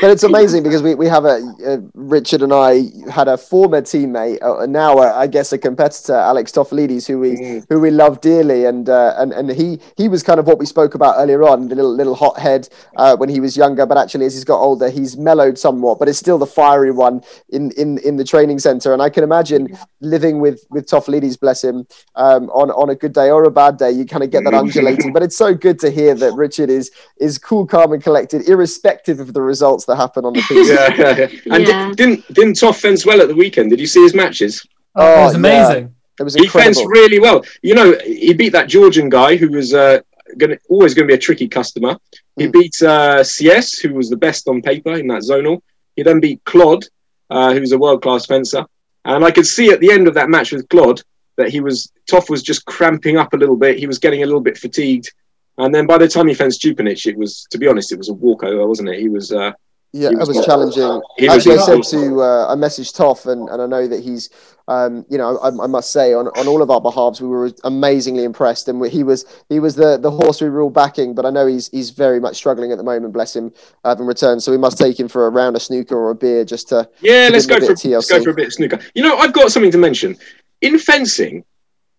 But it's amazing because we, we have a, a Richard and I had a former teammate, uh, now uh, I guess a competitor, Alex Tofalides, who we mm. who we love dearly, and uh, and and he he was kind of what we spoke about earlier on, the little little hothead uh, when he was younger, but actually as he's got older, he's mellowed somewhat, but it's still the fiery one in in in the training center. And I can imagine living with with Tofalides, bless him, um, on on a good day or a bad day, you kind of get that undulating. but it's so good to hear that Richard is is cool, calm, and collected, irrespective of the results that happen on the pitch. yeah, yeah, and yeah. didn't didn't Toff fence well at the weekend? Did you see his matches? Oh, it was amazing. Yeah. It was he fenced really well. You know, he beat that Georgian guy who was uh, gonna always going to be a tricky customer. He mm. beat uh, CS, who was the best on paper in that zonal. He then beat Claude, uh, who's a world class fencer. And I could see at the end of that match with Claude that he was Toff was just cramping up a little bit. He was getting a little bit fatigued. And then by the time he fenced Stupanic, it was, to be honest, it was a walkover, wasn't it? He was. Uh, yeah, it was, was challenging. Actually, I said to uh, I messaged Toff, and, and I know that he's um, you know, I, I, must say on, on all of our behalves, we were amazingly impressed, and he was he was the, the horse we were all backing. But I know he's he's very much struggling at the moment. Bless him, having returned. So we must take him for a round of snooker or a beer just to yeah. To let's go for let's go for a bit of snooker. You know, I've got something to mention in fencing.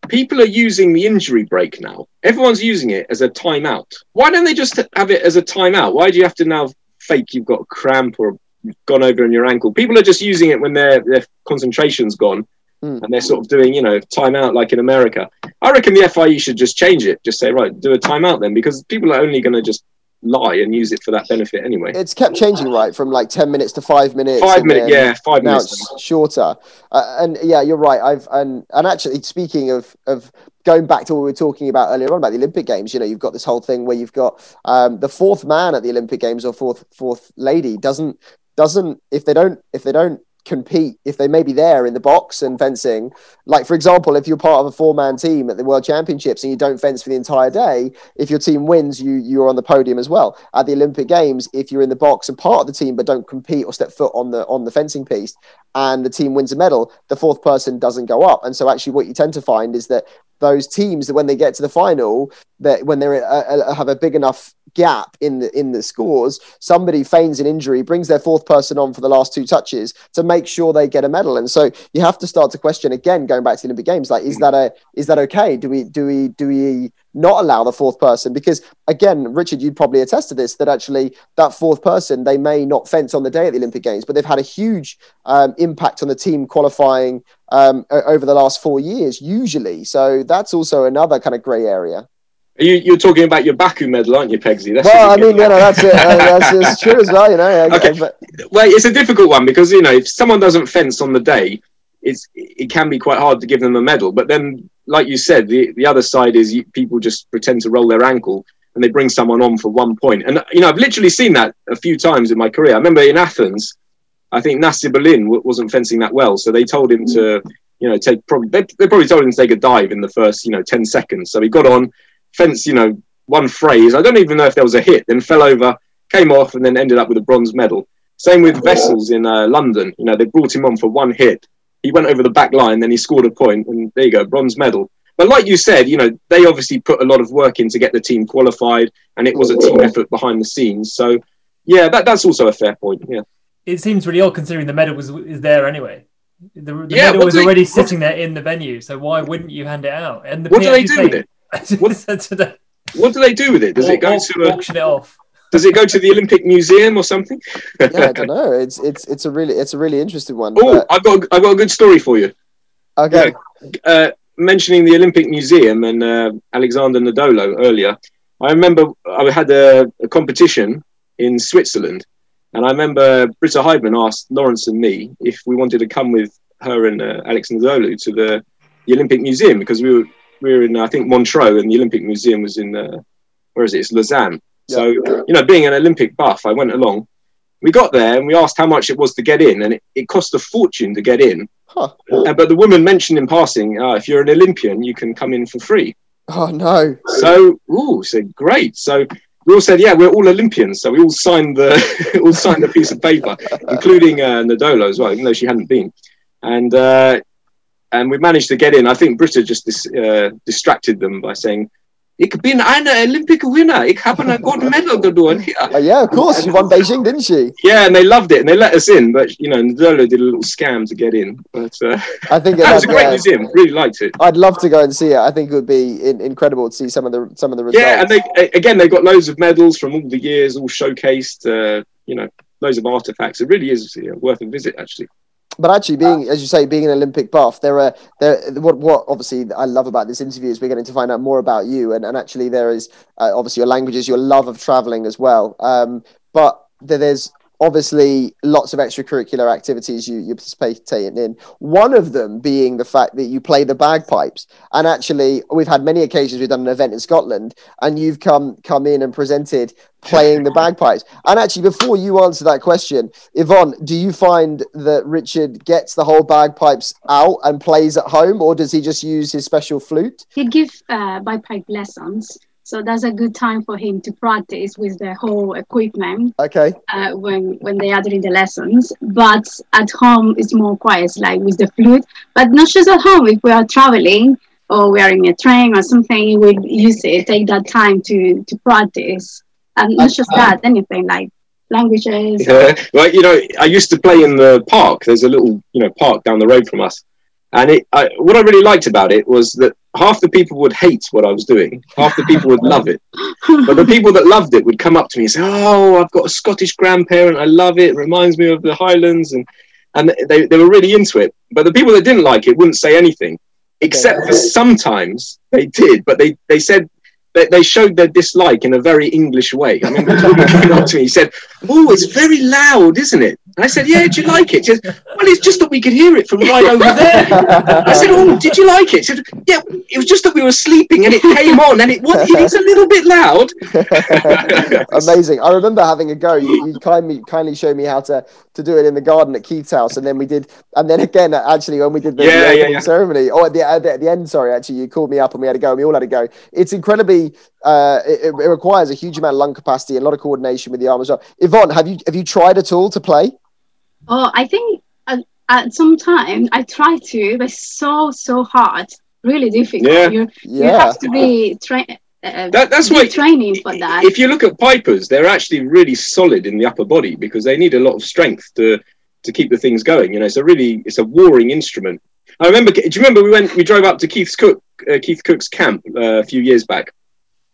People are using the injury break now. Everyone's using it as a timeout. Why don't they just have it as a timeout? Why do you have to now fake you've got a cramp or gone over in your ankle? People are just using it when their their concentration's gone Mm. And they're sort of doing, you know, timeout like in America. I reckon the FIE should just change it. Just say, right, do a timeout then, because people are only going to just lie and use it for that benefit anyway. It's kept changing, right, from like ten minutes to five minutes. Five minutes, yeah, five now minutes. It's shorter, uh, and yeah, you're right. I've and and actually, speaking of of going back to what we were talking about earlier on about the Olympic Games, you know, you've got this whole thing where you've got um, the fourth man at the Olympic Games or fourth fourth lady doesn't doesn't if they don't if they don't compete if they may be there in the box and fencing. Like, for example, if you're part of a four man team at the World Championships and you don't fence for the entire day, if your team wins, you, you're on the podium as well. At the Olympic Games, if you're in the box and part of the team but don't compete or step foot on the on the fencing piece and the team wins a medal, the fourth person doesn't go up. And so, actually, what you tend to find is that those teams that when they get to the final, that when they uh, uh, have a big enough gap in the in the scores, somebody feigns an injury, brings their fourth person on for the last two touches to make sure they get a medal. And so you have to start to question again, going back to the Olympic Games, like is that a is that okay? Do we do we do we not allow the fourth person? Because again, Richard, you'd probably attest to this that actually that fourth person they may not fence on the day at the Olympic Games, but they've had a huge um, impact on the team qualifying um, over the last four years, usually. So that's also another kind of grey area. You, you're talking about your Baku medal, aren't you, Pegsy? That's well, I mean, you know, that's it. Uh, that's it's true as well, you know. okay. But... Well, it's a difficult one because you know if someone doesn't fence on the day, it's it can be quite hard to give them a medal. But then, like you said, the the other side is you, people just pretend to roll their ankle and they bring someone on for one point. And you know, I've literally seen that a few times in my career. I remember in Athens, I think Nasir Berlin wasn't fencing that well, so they told him to, you know, take probably they, they probably told him to take a dive in the first, you know, ten seconds. So he got on fence, you know, one phrase. I don't even know if there was a hit. Then fell over, came off, and then ended up with a bronze medal. Same with Wessels in uh, London. You know, they brought him on for one hit. He went over the back line, then he scored a point, and there you go, bronze medal. But like you said, you know, they obviously put a lot of work in to get the team qualified, and it was a team effort behind the scenes. So, yeah, that, that's also a fair point. Yeah. It seems really odd considering the medal was is there anyway. The, the yeah, medal was they, already sitting there in the venue, so why wouldn't you hand it out? And the what do they do with it? What, what do they do with it? Does or, it go to a, auction it off? Does it go to the Olympic Museum or something? yeah, I don't know. It's it's it's a really it's a really interesting one. Oh, but... I've got I've got a good story for you. Okay. uh, mentioning the Olympic Museum and uh, Alexander Ndolo earlier, I remember I had a, a, competition in Switzerland, and I remember Britta Heidemann asked Lawrence and me if we wanted to come with her and uh, Alex Ndolo to the, the Olympic Museum because we were we were in I think Montreux and the Olympic Museum was in uh, where is it? It's Lausanne. Yeah. So you know, being an Olympic buff, I went along. We got there and we asked how much it was to get in, and it, it cost a fortune to get in. Huh. Uh, but the woman mentioned in passing, uh, if you're an Olympian, you can come in for free. Oh no! So, ooh, said great. So we all said, yeah, we're all Olympians. So we all signed the all signed a piece of paper, including uh, Ndolo as well, even though she hadn't been. And uh, and we managed to get in. I think Britta just dis, uh, distracted them by saying, "Ik ben an Olympic winner. Ik heb a gold medal gewonnen." Uh, yeah, of course. She won Beijing, didn't she? Yeah, and they loved it, and they let us in. But you know, Ndolo did a little scam to get in. But uh, I think that was a great yeah. museum. Really liked it. I'd love to go and see it. I think it would be in, incredible to see some of the some of the results. Yeah, and they again they got loads of medals from all the years, all showcased. Uh, you know, loads of artifacts. It really is you know, worth a visit, actually but actually being as you say being an olympic buff there are there what what obviously i love about this interview is we're getting to find out more about you. And, and actually there is uh, obviously your languages your love of traveling as well. Um, but there's obviously lots of extracurricular activities you, you participate in. One of them being the fact that you play the bagpipes. And actually we've had many occasions we've done an event in scotland and you've come come in and presented playing the bagpipes. And actually before you answer that question yvonne do you find that richard gets the whole bagpipes out and plays at home or does he just use his special flute? He gives uh, bagpipe lessons so that's a good time for him to practice with the whole equipment. Okay. Uh, when when they are doing the lessons, but at home it's more quiet, like with the flute. But not just at home. If we are traveling or we are in a train or something, we use it. Take that time to to practice, and not just that, anything like languages. Yeah. Well, you know, I used to play in the park. There's a little you know park down the road from us, and it I, what I really liked about it was that half the people would hate what I was doing, half the people would love it. But the people that loved it would come up to me and say, "Oh, I've got a Scottish grandparent. I love it. it reminds me of the Highlands," and and they, they were really into it. But the people that didn't like it wouldn't say anything, except for sometimes they did. But they they said they, they showed their dislike in a very English way. I remember Toby came up to me, he said, Oh, it's very loud, isn't it? And I said, Yeah, do you like it? He said, Well, it's just that we could hear it from right over there. I said, Oh, did you like it? He said, Yeah, it was just that we were sleeping and it came on and it, was, it is a little bit loud. Amazing. I remember having a go. You, you kindly, kindly showed me how to, to do it in the garden at Keith's house. And then we did, and then again, actually, when we did the, yeah, the yeah, yeah. ceremony, or at the, at the, at the end, sorry, actually, you called me up and we had a go and we all had a go. It's incredibly uh, it, it, requires a huge amount of lung capacity and a lot of coordination with the arm as well. Yvonne, have you have you tried at all to play? Oh, I think at, at some time I tried to, but it's so so hard, really difficult. Yeah. You, yeah. you have to be trained. Uh, That, that's why training for that. if you look at pipers, they're actually really solid in the upper body because they need a lot of strength to to keep the things going. You know, it's a really it's a warring instrument. I remember. Do you remember we went we drove up to Keith's Cook uh, Keith Cook's camp uh, a few years back,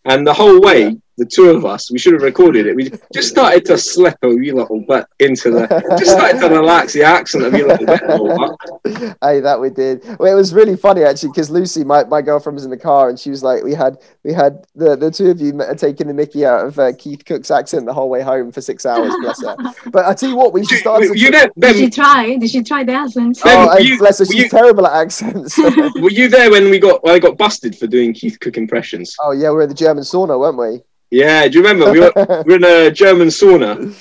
and the whole way the two of us we should have recorded it. We just started to slip a wee little bit into the just started to relax the accent a wee little bit. more. hey, that we did. Well, it was really funny actually because Lucy, my, my girlfriend, was in the car and she was like, "We had we had the, the two of you taking the Mickey out of uh, Keith Cook's accent the whole way home for six hours." Bless her. But I tell you what, we should start. You, you there, Did she Ben, try? Did she try the accent? Ben, Oh, hey, you- bless her. She's you- terrible at accents. were you there when we got I got busted for doing Keith Cook impressions? oh yeah, we were in the German sauna, weren't we? Yeah, do you remember we were we were in a German sauna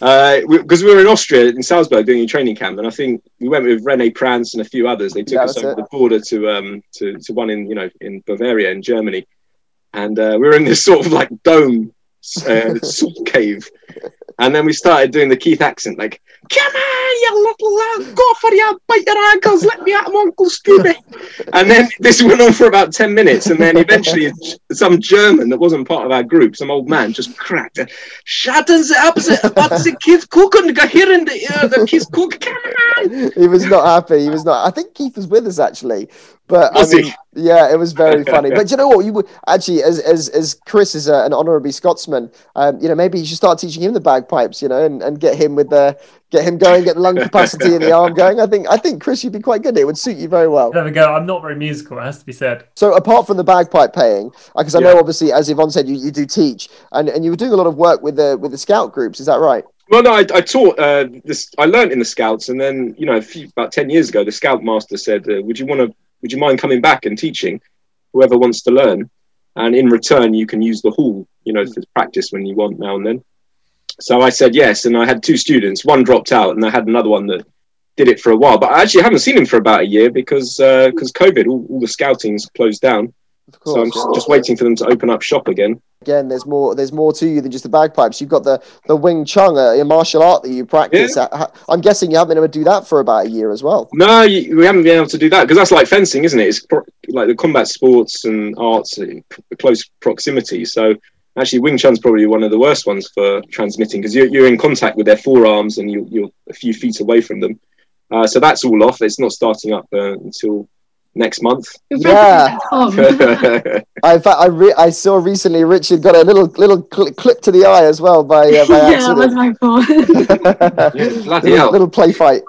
because we, were in Austria in Salzburg doing a training camp, and I think we went with Rene Pranz and a few others. They took Yeah, us over it. the border to um to, to one in you know in Bavaria in Germany, and uh, we were in this sort of like dome uh, salt cave, and then we started doing the Keith accent, like "Come on, you little lad, go for your bite your ankles, let me at 'em, Uncle Scooby." and then this went on for about 10 minutes and then eventually some german that wasn't part of our group some old man just cracked shatten the up but the kids cooking go here in the uh, the kids cook come on he was not happy. He was not. I think Keith was with us actually, but Was I he? mean, yeah, it was very funny. but you know what? You would actually, as as as Chris is a, an honorary Scotsman, um, you know, maybe you should start teaching him the bagpipes, you know, and, and get him with the get him going, get the lung capacity and the arm going. I think I think Chris, you'd be quite good. It would suit you very well. There we go. I'm not very musical, it has to be said. So apart from the bagpipe paying, because I Yeah. know obviously, as Yvonne said, you, you do teach, and, and you were doing a lot of work with the with the scout groups. Is that right? well no i, I taught uh, this i learned in the scouts and then you know a few, about 10 years ago the scout master said uh, would you want to would you mind coming back and teaching whoever wants to learn and in return you can use the hall you know for practice when you want now and then so i said yes and i had two students one dropped out and i had another one that did it for a while but i actually haven't seen him for about a year because because covid all, all the scouting's closed down Of so i'm just, just waiting for them to open up shop again Again, there's more. There's more to you than just the bagpipes. You've got the the Wing Chun, a, a martial art that you practice. Uh, I'm guessing you haven't been able to do that for about a year as well. no you, we haven't been able to do that because that's like fencing isn't it it's pro- like the combat sports and arts close proximity so actually wing chun's probably one of the worst ones for transmitting because you're, you're in contact with their forearms and you, you're a few feet away from them uh, so that's all off it's not starting up uh, until next month Yeah. practice at home. I, I, re- I saw recently Richard got a little little cl- clip to the eye as well by, uh, by yeah, that was my fault. yeah, little, little play fight.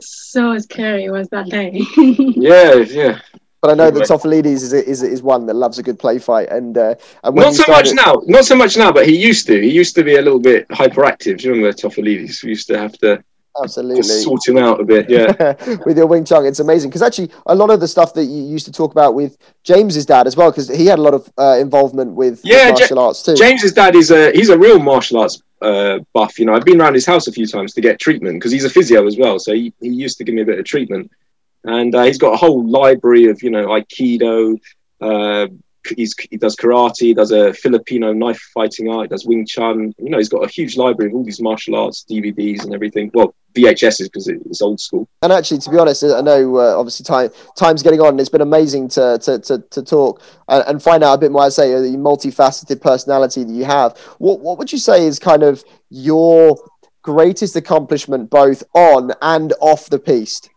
so scary was that day. yeah yeah But I know that Tofalides is, is is one that loves a good play fight, and uh, and not so started- much now not so much now but he used to he used to be a little bit hyperactive do you remember Tofalides? we used to have to absolutely. just sort him out a bit yeah with your Wing Chun. It's amazing because actually a lot of the stuff that you used to talk about with James's dad as well, because he had a lot of uh, involvement with, Yeah, martial arts too. James's dad is a he's a real martial arts uh, buff. You know, I've been around his house a few times to get treatment because he's a physio as well. So he, he used to give me a bit of treatment, and uh, he's got a whole library of you know aikido. Uh, he's, he does karate, he does a Filipino knife fighting art, he does Wing Chun. You know, he's got a huge library of all these martial arts DVDs and everything. Well, VHSs because it's old school. And actually, to be honest, I know uh, obviously time time's getting on. It's been amazing to to to, to talk and, and find out a bit more. I say the multifaceted personality that you have. What what would you say is kind of your greatest accomplishment, both on and off the piste?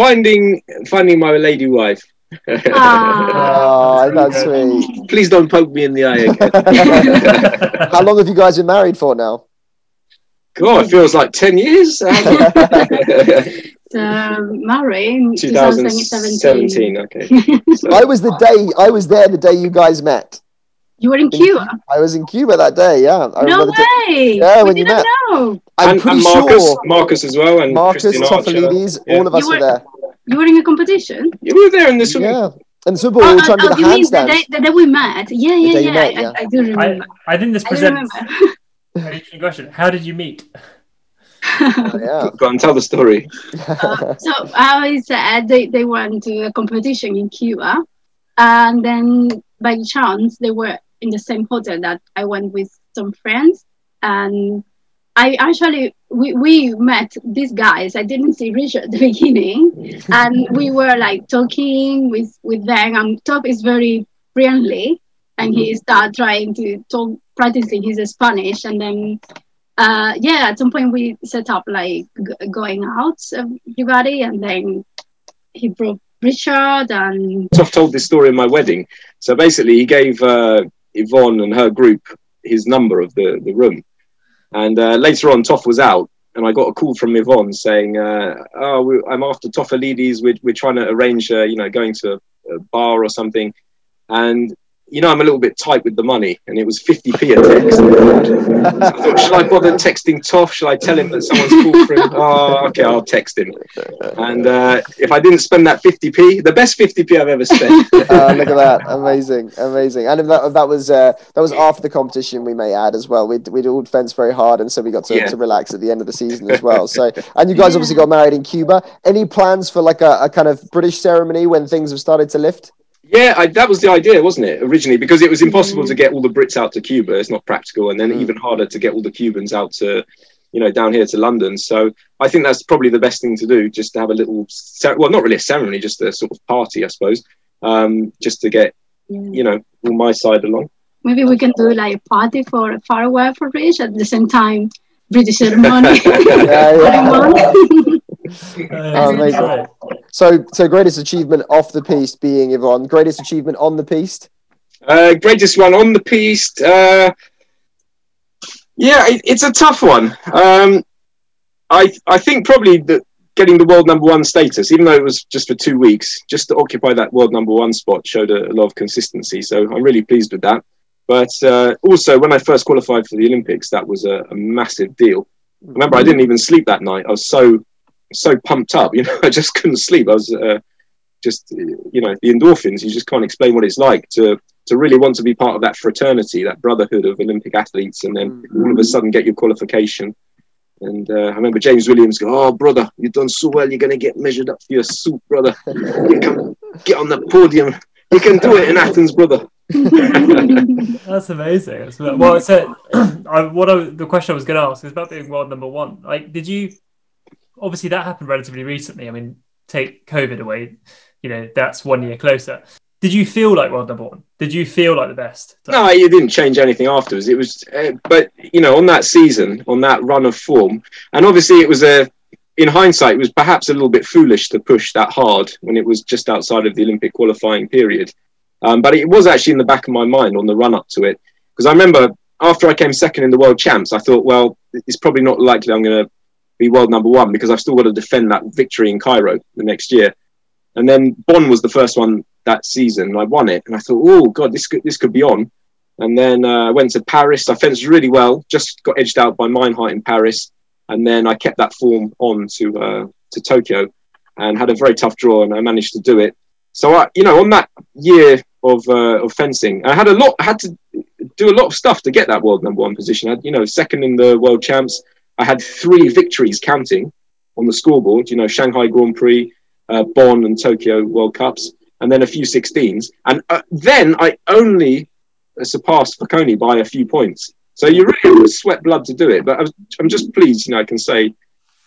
Finding finding my lady wife. Ah. Oh, that's sweet. Please don't poke me in the eye again. How long have you guys been married for now? God, it feels like ten years. so, married in 2017. 2017. Okay. So- I was the day I was there the day you guys met. You were in Cuba? I was in Cuba that day. Yeah, I No remember the way! Yeah, we when you met. know. I'm and, pretty and Marcus, sure Marcus as well, and Marcus, Christian Archer. Yeah. all of us You were were- there. You were in a competition? You were there in the swimming. Yeah, and the football oh, we were oh, trying to oh, do the you mean the day, the day we met? Yeah, yeah, yeah. met, I, yeah. I, I do remember. I think this presents remember. an interesting question. How did you meet? yeah. Go on, tell the story. Uh, so I said they, they went to a competition in Cuba, and then by chance they were in the same hotel that I went with some friends, and I actually we, we met these guys. I didn't see Richard at the beginning, and we were like talking with with them. And Top is very friendly, and he started trying to talk, practicing his Spanish, and then. Uh, yeah, at some point we set up like g- going out, everybody, and then he brought Richard and. Toff told this story in my wedding. So basically, he gave uh, Yvonne and her group his number of the, the room. And uh, later on, Toff was out, and I got a call from Yvonne saying, uh, "Oh, we, I'm after Tofalides. We're we're trying to arrange, uh, you know, going to a, a bar or something." And you know, I'm a little bit tight with the money, and it was 50p a text. I thought, should I bother texting Toff? Should I tell him that someone's called for him? Oh, okay, I'll text him. And uh, if I didn't spend that 50p, the best 50p I've ever spent. uh, look at that, amazing, amazing. And that, that was uh, that was after the competition. We may add as well. We we'd all fenced very hard, and so we got to, yeah. to relax at the end of the season as well. So, and you guys obviously got married in Cuba. Any plans for like a, a kind of British ceremony when things have started to lift? Yeah, I, that was the idea, wasn't it, originally? Because it was impossible to get all the Brits out to Cuba. It's not practical, and then mm. even harder to get all the Cubans out to, you know, down here to London. So I think that's probably the best thing to do, just to have a little, well, not really a ceremony, just a sort of party, I suppose, um, just to get, yeah. you know, all my side along. Maybe we can do like a party for farewell for Rich at the same time, British ceremony. yeah, yeah. oh, amazing. So, so greatest achievement off the piste being Yvonne. Greatest achievement on the piste. Uh, greatest one on the piste. Uh, yeah, it, it's a tough one. Um, I I think probably that getting the world number one status, even though it was just for two weeks, just to occupy that world number one spot showed a, a lot of consistency. So I'm really pleased with that. But uh, also, when I first qualified for the Olympics, that was a, a massive deal. Remember, I didn't even sleep that night. I was so so pumped up. You know, I just couldn't sleep. I was uh, just, you know, the endorphins. You just can't explain what it's like to to really want to be part of that fraternity, that brotherhood of Olympic athletes, and then mm-hmm. all of a sudden get your qualification. And uh, I remember James Williams go, "Oh, brother, you've done so well. You're going to get measured up for your suit, brother. You can get on the podium. You can do it in Athens, brother." That's amazing. well, so I, what I, the question I was going to ask is about being world number one. Like, did you obviously that happened relatively recently. I mean, take COVID away, you know, that's one year closer. Did you feel like world number one? Did you feel like the best? No, it didn't change anything afterwards. It was, uh, but you know, on that season, on that run of form, and obviously it was a, in hindsight, it was perhaps a little bit foolish to push that hard when it was just outside of the Olympic qualifying period. Um, but it was actually in the back of my mind on the run up to it because I remember after I came second in the world champs, I thought, well, it's probably not likely I'm going to be world number one because I've still got to defend that victory in Cairo the next year. And then Bonn was the first one that season, and I won it. And I thought, oh god, this could this could be on. And then uh, I went to Paris. I fenced really well. Just got edged out by Meinhardt in Paris, and then I kept that form on to uh, to Tokyo, and had a very tough draw, and I managed to do it. So I, you know, on that year of uh, of fencing, I had a lot. I had to do a lot of stuff to get that world number one position. I you know, second in the world champs. I had three victories counting on the scoreboard, you know, Shanghai Grand Prix, uh, Bonn and Tokyo World Cups, and then a few 16s. And uh, then I only surpassed Foconi by a few points. So you really sweat blood to do it. But I am just pleased, you know, I can say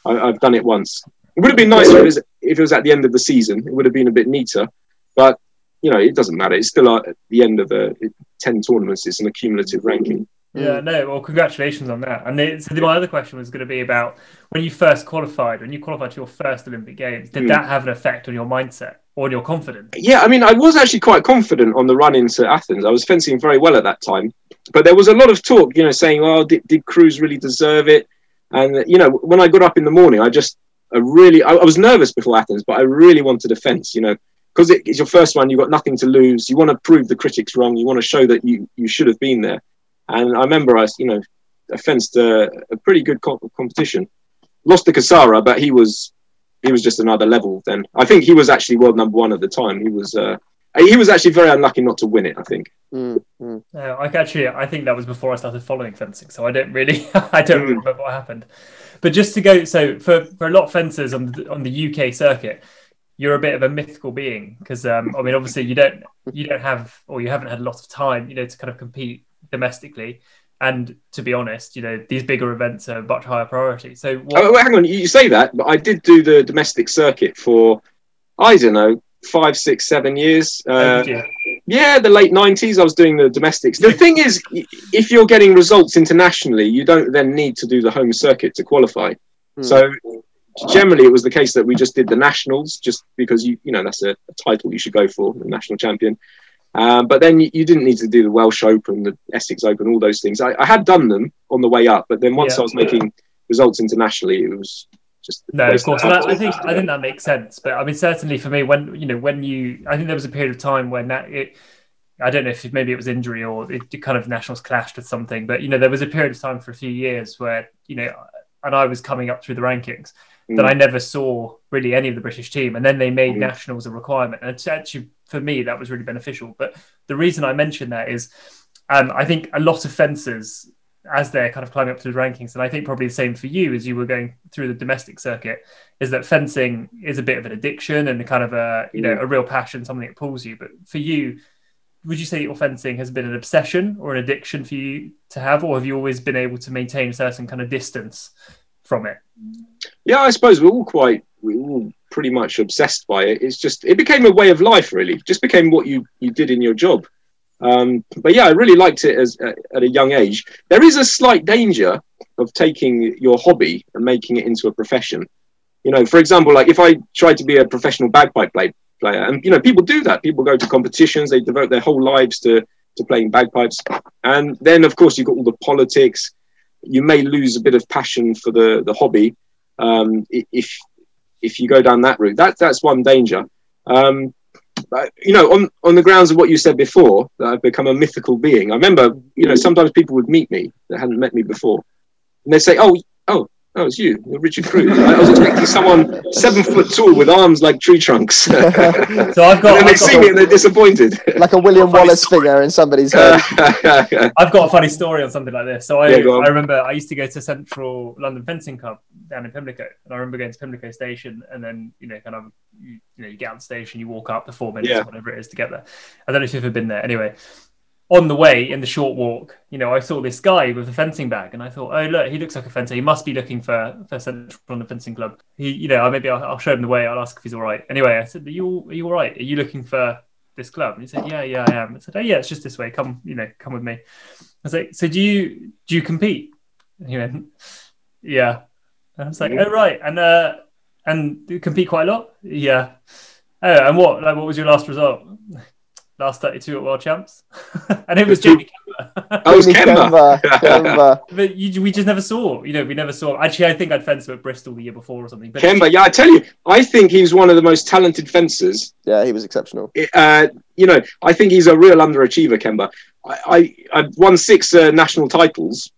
I, have done it once. It would have been nicer if it, was, if it was at the end of the season. It would have been a bit neater. But, you know, it doesn't matter. It's still at the end of the 10 tournaments. It's an accumulative ranking. Yeah, mm. no. Well, congratulations on that. And it, so my other question was going to be about when you first qualified, when you qualified to your first Olympic Games, did mm. that have an effect on your mindset or on your confidence? Yeah, I mean, I was actually quite confident on the run into Athens. I was fencing very well at that time, but there was a lot of talk, you know, saying, "Well, did, did Kruse really deserve it?" And you know, when I got up in the morning, I just I really I, I was nervous before Athens, but I really wanted a fence, you know. Because it, it's your first one, you've got nothing to lose. You want to prove the critics wrong. You want to show that you, you should have been there and I remember I, you know, I fenced a, a pretty good competition. Lost to Cassara, but he was he was just another level. Then I think he was actually world number one at the time. He was uh, he was actually very unlucky not to win it. I think. Mm, mm. Uh, I actually I think that was before I started following fencing, so I don't really I don't mm. remember what happened. But just to go, so for, for a lot of fencers on the, on the UK circuit, you're a bit of a mythical being because um, I mean, obviously you don't you don't have or you haven't had a lot of time, you know, to kind of compete domestically. And to be honest, you know, these bigger events are much higher priority. So, what... oh, hang on, you say that, but I did do the domestic circuit for, I don't know, five, six, seven years. Uh, oh, yeah. Yeah, the late nineties. I was doing the domestics. The thing is, if you're getting results internationally, you don't then need to do the home circuit to qualify. Hmm. So generally, it was the case that we just did the nationals, just because you you know that's a, a title you should go for, the national champion. Um, but then you, you didn't need to do the Welsh Open, the Essex Open, all those things. I, I had done them on the way up, but then once Yeah. I was making results internationally, it was just No, of course. And I, think I think that makes sense. But I mean, certainly for me, when you know, when you, I think there was a period of time when that it, I don't know if maybe it was injury or it, it kind of nationals clashed with something, but you know, there was a period of time for a few years where you know, and I was coming up through the rankings that Mm. I never saw really any of the British team, and then they made Mm. nationals a requirement, and it's actually for me that was really beneficial. But the reason I mention that is, um, I think a lot of fencers as they're kind of climbing up through the rankings, and I think probably the same for you as you were going through the domestic circuit, is that fencing is a bit of an addiction and a kind of a you know a real passion, something that pulls you. But for you, would you say that your fencing has been an obsession or an addiction for you to have, or have you always been able to maintain a certain kind of distance from it? Yeah, I suppose we're all quite, we're all pretty much obsessed by it. It's just, it became a way of life, really. Just became what you you did in your job. Um, but yeah, I really liked it as uh, at a young age. There is a slight danger of taking your hobby and making it into a profession. You know, for example, like if I tried to be a professional bagpipe play, player, and you know, people do that. People go to competitions, they devote their whole lives to to playing bagpipes, and then of course you've got all the politics. You may lose a bit of passion for the the hobby um, if if you go down that route. That that's one danger. Um, but, you know, on on the grounds of what you said before, that I've become a mythical being. I remember, you know, sometimes people would meet me that hadn't met me before, and they say, "Oh, oh." Oh, it's you, you're Richard Kruse. I was expecting someone seven foot tall with arms like tree trunks. So I've got, then they I've see got me and they're disappointed. like a William Funny Wallace figure in somebody's head. I've got a funny story on something like this. So I, Yeah. I remember I used to go to Central London Fencing Club down in Pimlico, and I remember going to Pimlico Station, and then you know, kind of, you, you know, you get out the station, you walk up the four minutes, Yeah. whatever it is, to get there. I don't know if you've ever been there. Anyway, on the way in the short walk, you know, I saw this guy with a fencing bag, and I thought, oh look, he looks like a fencer. He must be looking for for Central London Fencing Club. He, you know, maybe I'll, I'll show him the way. I'll ask if he's all right. Anyway, I said, are you are you all right? Are you looking for this club? And he said, yeah, yeah, I am. I said, oh yeah, it's just this way. Come, you know, come with me. I was like, so do you do you compete? And he went, yeah. And I was like, oh right, and uh, and you compete quite a lot? Yeah. Oh, and what? Like, what was your last result? Last thirty-two at World Champs, and it was Jamie Kenber. I was Kenber. Kenber, Kenber. but you, we just never saw. You know, we never saw. Actually, I think I'd fenced him at Bristol the year before or something. But Kenber, yeah, I tell you, I think he's one of the most talented fencers Yeah, he was exceptional. uh, you know, I think he's a real underachiever, Kenber. I, I, I've won six uh, national titles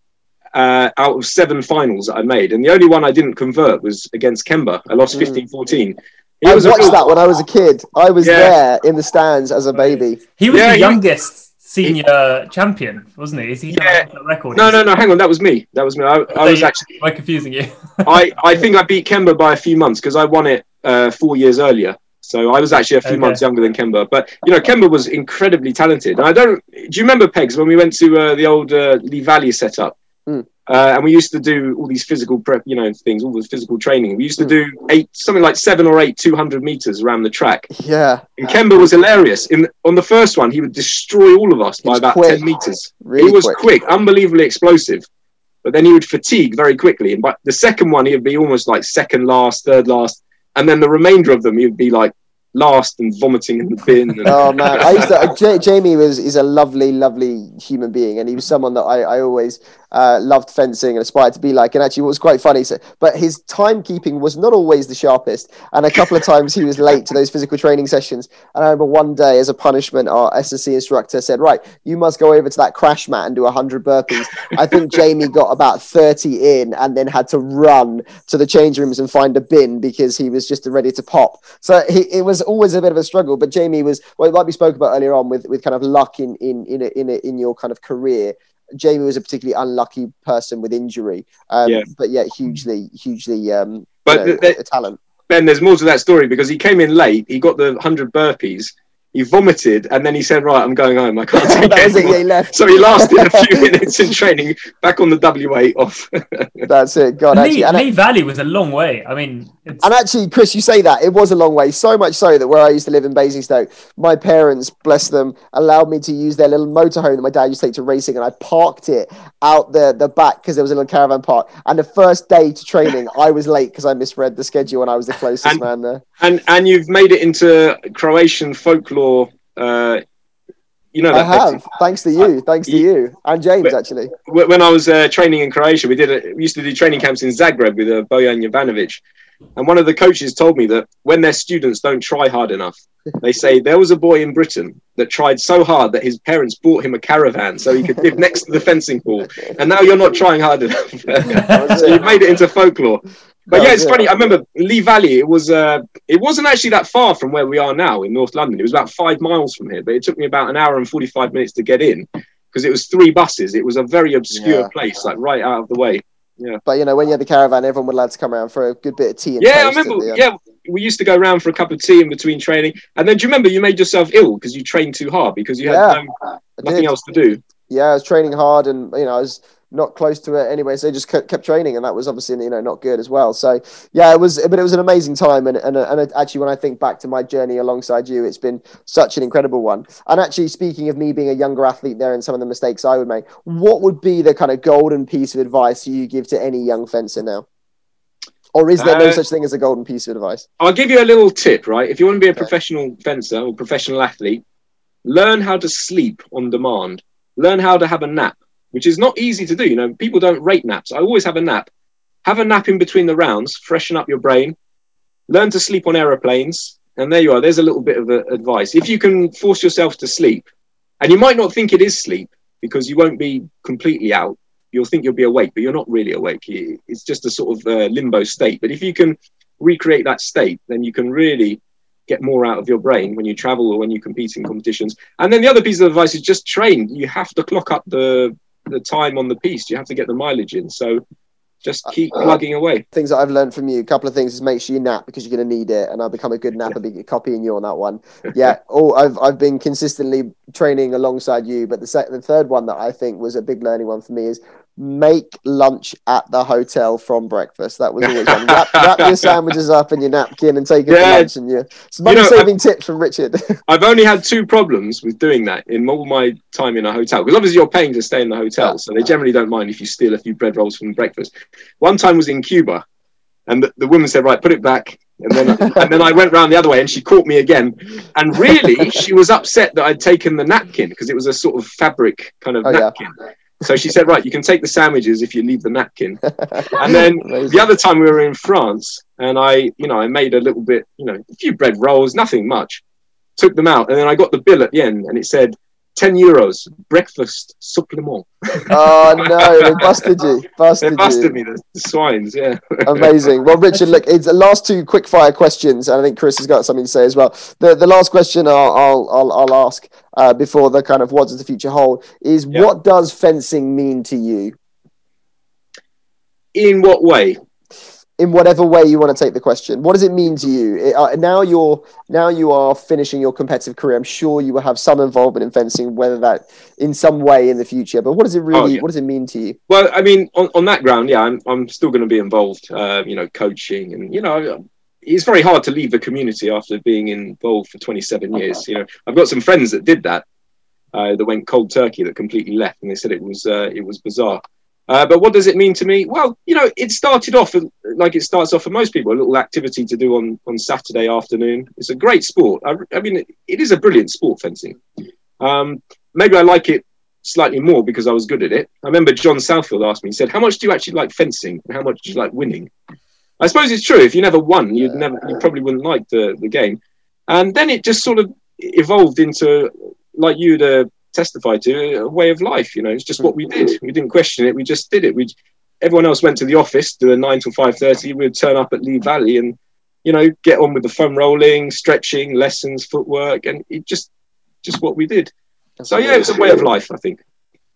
uh, out of seven finals that I made, and the only one I didn't convert was against Kenber. I lost Mm. 15 14. He I was watched a that when I was a kid. I was Yeah. there in the stands as a baby. he was Yeah, the he- youngest senior champion, wasn't he? Is he Yeah. yeah. record? No, no, no, hang on, that was me. That was me. I, I was actually, Am I confusing you? I, I think I beat Kenber by a few months because I won it uh, four years earlier. So I was actually a few Okay. months younger than Kenber. But, you know, Kenber was incredibly talented. And I don't, do you remember, Pegs, when we went to uh, the old uh, Lee Valley setup? Mm. Uh, and we used to do all these physical prep, you know, things, all the physical training. We used to Mm. do eight, something like seven or eight 200 meters around the track. Yeah, And Kenber was hilarious. In on the first one, he would destroy all of us by about quick. 10 meters. really he was quick. quick. unbelievably explosive. But then he would fatigue very quickly. And by the second one, he would be almost like second last, third last. And then the remainder of them, he would be like last and vomiting in the bin. And, Oh man, I used to. uh, J- Jamie was is a lovely, lovely human being, and he was someone that I, I always uh, loved fencing and aspired to be like. And actually, what was quite funny, so, but his timekeeping was not always the sharpest, and a couple of times he was late to those physical training sessions. And I remember one day, as a punishment, our SSC instructor said, "Right, you must go over to that crash mat and do hundred burpees." I think Jamie got about thirty in, and then had to run to the change rooms and find a bin because he was just ready to pop. So he, it was always a bit of a struggle. But Jamie was, well, like we spoke about earlier on, with with kind of luck in in in a, in, a, in your kind of career. Jamie was a particularly unlucky person with injury, um, Yeah. but yet hugely, hugely, um, But you know, the- a talent. Ben, there's more to that story because he came in late. He got the 100 burpees. He vomited, and then he said, "Right, I'm going home. I can't take that it was it. anymore." Yeah, he left. So he lasted a few minutes in training, back on the W8 off. That's it. God, actually, Lee, and, Lee Valley was a long way. I mean, it's, and actually, Chris, you say that it was a long way. So much so that where I used to live in Basingstoke, my parents, bless them, allowed me to use their little motorhome that my dad used to take to racing, and I parked it out the the back because there was a little caravan park. And the first day to training, I was late because I misread the schedule, and I was the closest And- man there. and and you've made it into Croatian folklore. Uh, you know I have, thanks to you, thanks to you and James. Actually, when I was uh, training in Croatia, we did a, we used to do training camps in Zagreb with uh, Bojan Jovanovic, and one of the coaches told me that when their students don't try hard enough, they say there was a boy in Britain that tried so hard that his parents bought him a caravan so he could live next to the fencing pool, and now you're not trying hard enough. so you've made it into folklore. But yeah, it's funny. I remember Lee Valley. It was uh, it wasn't actually that far from where we are now in North London. It was about five miles from here, but it took me about an hour and forty five minutes to get in because it was three buses. It was a very obscure Yeah. place, like right out of the way. Yeah. But you know, when you had the caravan, everyone would allowed to come around for a good bit of tea. And Yeah, I remember. Yeah, we used to go around for a cup of tea in between training, and then do you remember you made yourself ill because you trained too hard because you had Yeah, no, I nothing did. else to do. Yeah, I was training hard, and you know, I was not close to it anyway, so I just kept, kept training, and that was obviously you know not good as well. So yeah, it was, but it was an amazing time, and and and actually, when I think back to my journey alongside you, it's been such an incredible one. And actually, speaking of me being a younger athlete there, and some of the mistakes I would make, what would be the kind of golden piece of advice you give to any young fencer now? Or is there no Uh, such thing as a golden piece of advice? I'll give you a little tip, right? If you want to be a Okay. professional fencer or professional athlete, learn how to sleep on demand. Learn how to have a nap, which is not easy to do. You know, people don't rate naps. I always have a nap. Have a nap in between the rounds, freshen up your brain. Learn to sleep on aeroplanes. And there you are. There's a little bit of uh, advice. If you can force yourself to sleep, and you might not think it is sleep because you won't be completely out. You'll think you'll be awake, but you're not really awake. It's just a sort of uh, limbo state. But if you can recreate that state, then you can really get more out of your brain when you travel or when you compete in competitions. And then the other piece of advice is just train. You have to clock up the the time on the piece. You have to get the mileage in. So just uh, keep uh, plugging away. things that I've learned from you, a couple of things is make sure you nap because you're going to need it, and I'll become a good napper, be copying you on that one. Yeah, oh, I've I've been consistently training alongside you, but the sec- the third one that I think was a big learning one for me is make lunch at the hotel from breakfast. That was always one. Wrap, wrap your sandwiches up in your napkin and take it Yeah. for lunch, and you. It's You money know, saving tips from Richard. I've only had two problems with doing that in all my time in a hotel because obviously you're paying to stay in the hotel, Yeah. so they generally don't mind if you steal a few bread rolls from breakfast. One time was in Cuba, and the, the woman said, "Right, put it back." And then, and then I went round the other way, and she caught me again. And really, she was upset that I'd taken the napkin because it was a sort of fabric kind of Oh, yeah. So she said, "Right, you can take the sandwiches if you leave the napkin." And then the other time we were in France, and I, you know, I made a little bit, you know, a few bread rolls, nothing much. Took them out, and then I got the bill at the end, and it said ten euros breakfast supplement. oh no, they busted you, busted, They busted you. me, the, the swines. Yeah. Amazing. Well, Richard, look, it's the last two quick fire questions, and I think Chris has got something to say as well. The the last question I'll I'll I'll, I'll ask uh, before the kind of what does the future hold is Yeah. what does fencing mean to you In what way? In whatever way you want to take the question. What does it mean to you It- uh, now? You're now you are finishing your competitive career. I'm sure you will have some involvement in fencing, whether that in some way in the future. But what does it really? Oh, yeah. What does it mean to you? Well, I mean, on, on that ground, yeah, I'm, I'm still going to be involved, uh, you know, coaching. And, you know, it's very hard to leave the community after being involved for 27 years. You know, I've got some friends that did that, uh, that went cold turkey, that completely left. And they said it was, uh, it was bizarre. Uh, but what does it mean to me? Well, you know, it started off like it starts off for most people, a little activity to do on, on Saturday afternoon. It's a great sport. I, I mean, it, it is a brilliant sport, fencing. Um, maybe I like it slightly more because I was good at it. I remember John Southfield asked me, he said, How much do you actually like fencing? And how much do you like winning? I suppose it's true. If you never won, you'd never you probably wouldn't like the, the game. And then it just sort of evolved into like you'd uh, testify to a way of life, you know, it's just what we did. Mm-hmm. We didn't question it, we just did it. We everyone else went to the office, do a nine till five thirty, we'd turn up at Lee Valley and you know, get on with the foam rolling, stretching, lessons, footwork, and it just just what we did. So yeah, it's a way of life, I think.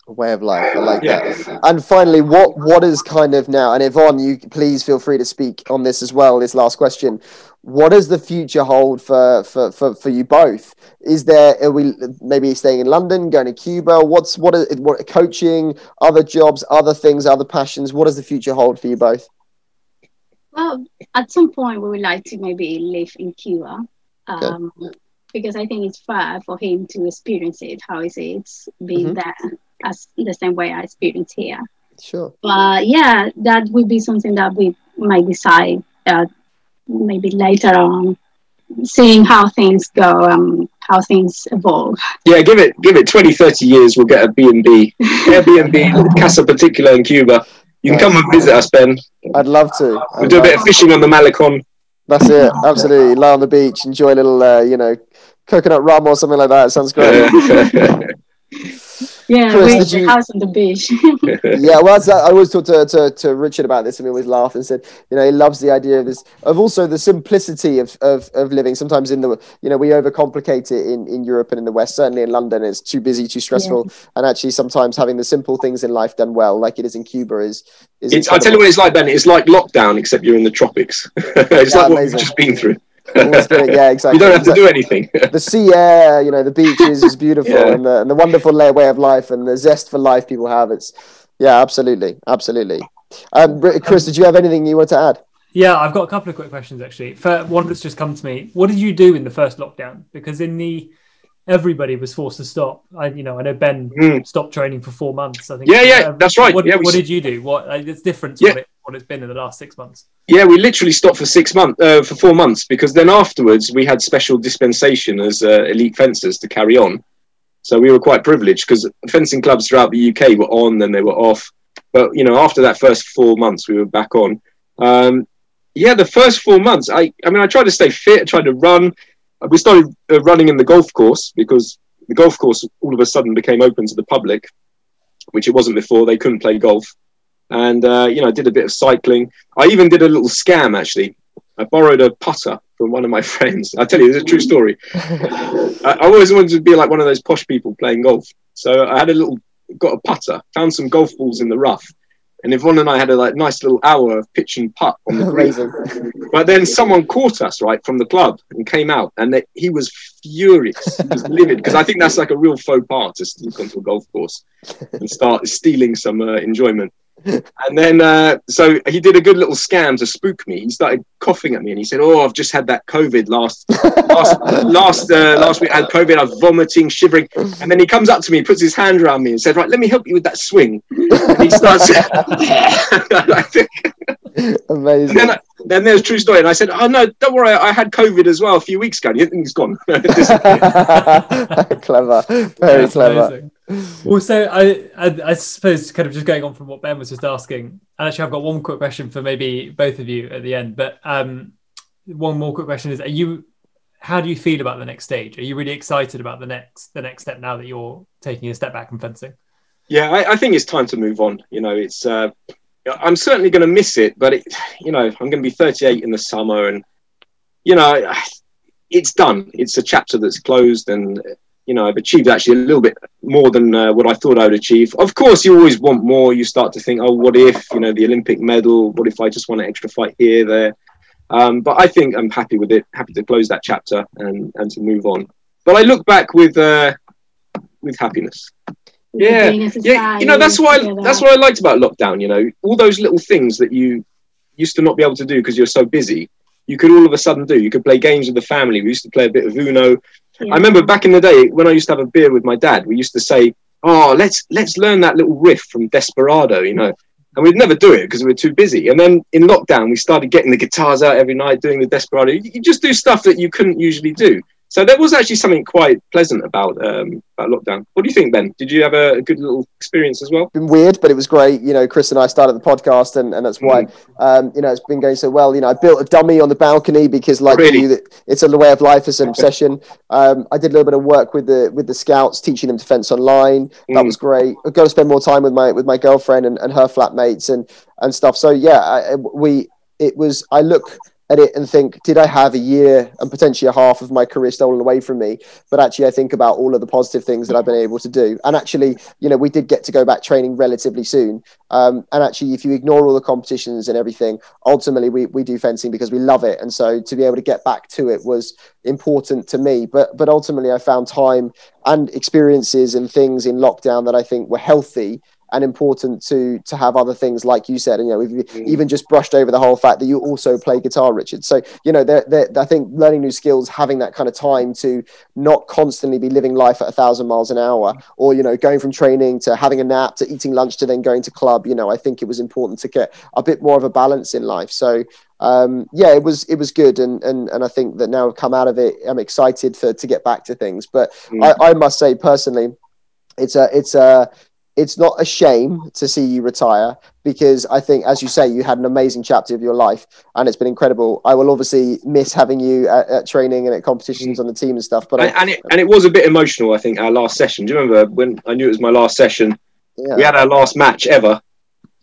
A way of life. I like Yeah. that. And finally, what what is kind of now? And Yvonne, you please feel free to speak on this as well. This last question. what does the future hold for, for, for, for you both? Is there are we maybe staying in London, going to Cuba? What's what is what coaching, other jobs, other things, other passions? What does the future hold for you both? Well, at some point we would like to maybe live in Cuba. Um, okay. because I think it's fair for him to experience it. How is it being mm-hmm. there as the same way I experience here? Sure. But yeah, that would be something that we might decide uh, maybe later on, seeing how things go, um, how things evolve. Yeah, give it give it 20, 30 years, we'll get a B&B, Airbnb, Casa Particular in Cuba. You can come and visit us, Ben. I'd love to. We'll do a bit of fishing on the Malecon. That's it. Absolutely. Lie on the beach, enjoy a little, uh, you know, coconut rum or something like that. Sounds great. Yeah, Chris, you... house on the beach. yeah, well, I always talk to, to, to Richard about this, and we always laugh and said, you know, he loves the idea of this, of also the simplicity of, of, of living. Sometimes in the, you know, we overcomplicate it in, in Europe and in the West. Certainly in London, it's too busy, too stressful, yeah. and actually sometimes having the simple things in life done well, like it is in Cuba, is. is I tell you what it's like, Ben. It's like lockdown, except you're in the tropics. it's yeah, like amazing. what we've just been through yeah, exactly. You don't have to do anything. the sea air, you know, the beaches is beautiful, yeah. and, the, and the wonderful way of life and the zest for life people have. It's yeah, absolutely, absolutely. Um, Chris, did you have anything you want to add? Yeah, I've got a couple of quick questions actually. For one that's just come to me, what did you do in the first lockdown? Because in the everybody was forced to stop. I, you know, I know Ben mm. stopped training for four months. I think. Yeah, yeah, that's right. What, yeah, what did you do? What it's different to yeah. what, it, what it's been in the last six months. Yeah, we literally stopped for six months, uh, for four months, because then afterwards we had special dispensation as uh, elite fencers to carry on. So we were quite privileged because fencing clubs throughout the UK were on, then they were off. But you know, after that first four months, we were back on. Um, yeah, the first four months, I, I mean, I tried to stay fit, I tried to run we started uh, running in the golf course because the golf course all of a sudden became open to the public, which it wasn't before. They couldn't play golf, and uh, you know, I did a bit of cycling. I even did a little scam actually. I borrowed a putter from one of my friends. I tell you, it's a true story. I, I always wanted to be like one of those posh people playing golf, so I had a little got a putter, found some golf balls in the rough, and Yvonne and I had a like nice little hour of pitch and putt on the green. but then someone caught us right from the club and came out, and they, he was furious. He was livid because I think that's like a real faux pas to sneak onto a golf course and start stealing some uh, enjoyment and then uh, so he did a good little scam to spook me. He started coughing at me and he said, "Oh, I've just had that COVID last last last uh, last week. I had COVID. I was vomiting, shivering." And then he comes up to me, puts his hand around me, and said, "Right, let me help you with that swing." And he starts. Amazing. Then, then, there's true story, and I said, "Oh no, don't worry. I had COVID as well a few weeks ago. And he's gone." clever, very That's clever. Amazing. Also, I, I, I suppose kind of just going on from what Ben was just asking, and actually I've got one quick question for maybe both of you at the end. But um, one more quick question is: Are you? How do you feel about the next stage? Are you really excited about the next the next step now that you're taking a step back from fencing? Yeah, I, I think it's time to move on. You know, it's uh, I'm certainly going to miss it, but it, you know, I'm going to be 38 in the summer, and you know, it's done. It's a chapter that's closed, and you know, I've achieved actually a little bit more than uh, what I thought I would achieve. Of course, you always want more. You start to think, oh, what if, you know, the Olympic medal? What if I just want an extra fight here, there? Um, but I think I'm happy with it, happy to close that chapter and, and to move on. But I look back with uh, with happiness. Yeah, yeah. You know, that's why that's what I liked about lockdown. You know, all those little things that you used to not be able to do because you're so busy. You could all of a sudden do. You could play games with the family. We used to play a bit of Uno. Yeah. I remember back in the day when I used to have a beer with my dad, we used to say, "Oh, let's let's learn that little riff from Desperado," you know. And we'd never do it because we were too busy. And then in lockdown, we started getting the guitars out every night, doing the Desperado. You just do stuff that you couldn't usually do. So there was actually something quite pleasant about um, about lockdown. What do you think, Ben? Did you have a, a good little experience as well? Been weird, but it was great. You know, Chris and I started the podcast, and, and that's why mm. um, you know it's been going so well. You know, I built a dummy on the balcony because, like really? you, it's a way of life. It's an obsession. Um, I did a little bit of work with the with the scouts, teaching them defense online. That mm. was great. I got to spend more time with my with my girlfriend and, and her flatmates and and stuff. So yeah, I, we it was. I look at it and think, did I have a year and potentially a half of my career stolen away from me? But actually, I think about all of the positive things that I've been able to do. And actually, you know, we did get to go back training relatively soon. Um, and actually, if you ignore all the competitions and everything, ultimately we, we do fencing because we love it. And so to be able to get back to it was important to me. But but ultimately, I found time and experiences and things in lockdown that I think were healthy and important to to have other things like you said and you know we've mm. even just brushed over the whole fact that you also play guitar richard so you know they're, they're, i think learning new skills having that kind of time to not constantly be living life at a thousand miles an hour or you know going from training to having a nap to eating lunch to then going to club you know i think it was important to get a bit more of a balance in life so um, yeah, it was it was good, and and and I think that now I've come out of it, I'm excited for to get back to things. But mm. I, I must say personally, it's a it's a it's not a shame to see you retire because I think, as you say, you had an amazing chapter of your life and it's been incredible. I will obviously miss having you at, at training and at competitions mm. on the team and stuff. But and, I, and, it, and it was a bit emotional, I think, our last session. Do you remember when I knew it was my last session? Yeah. We had our last match ever.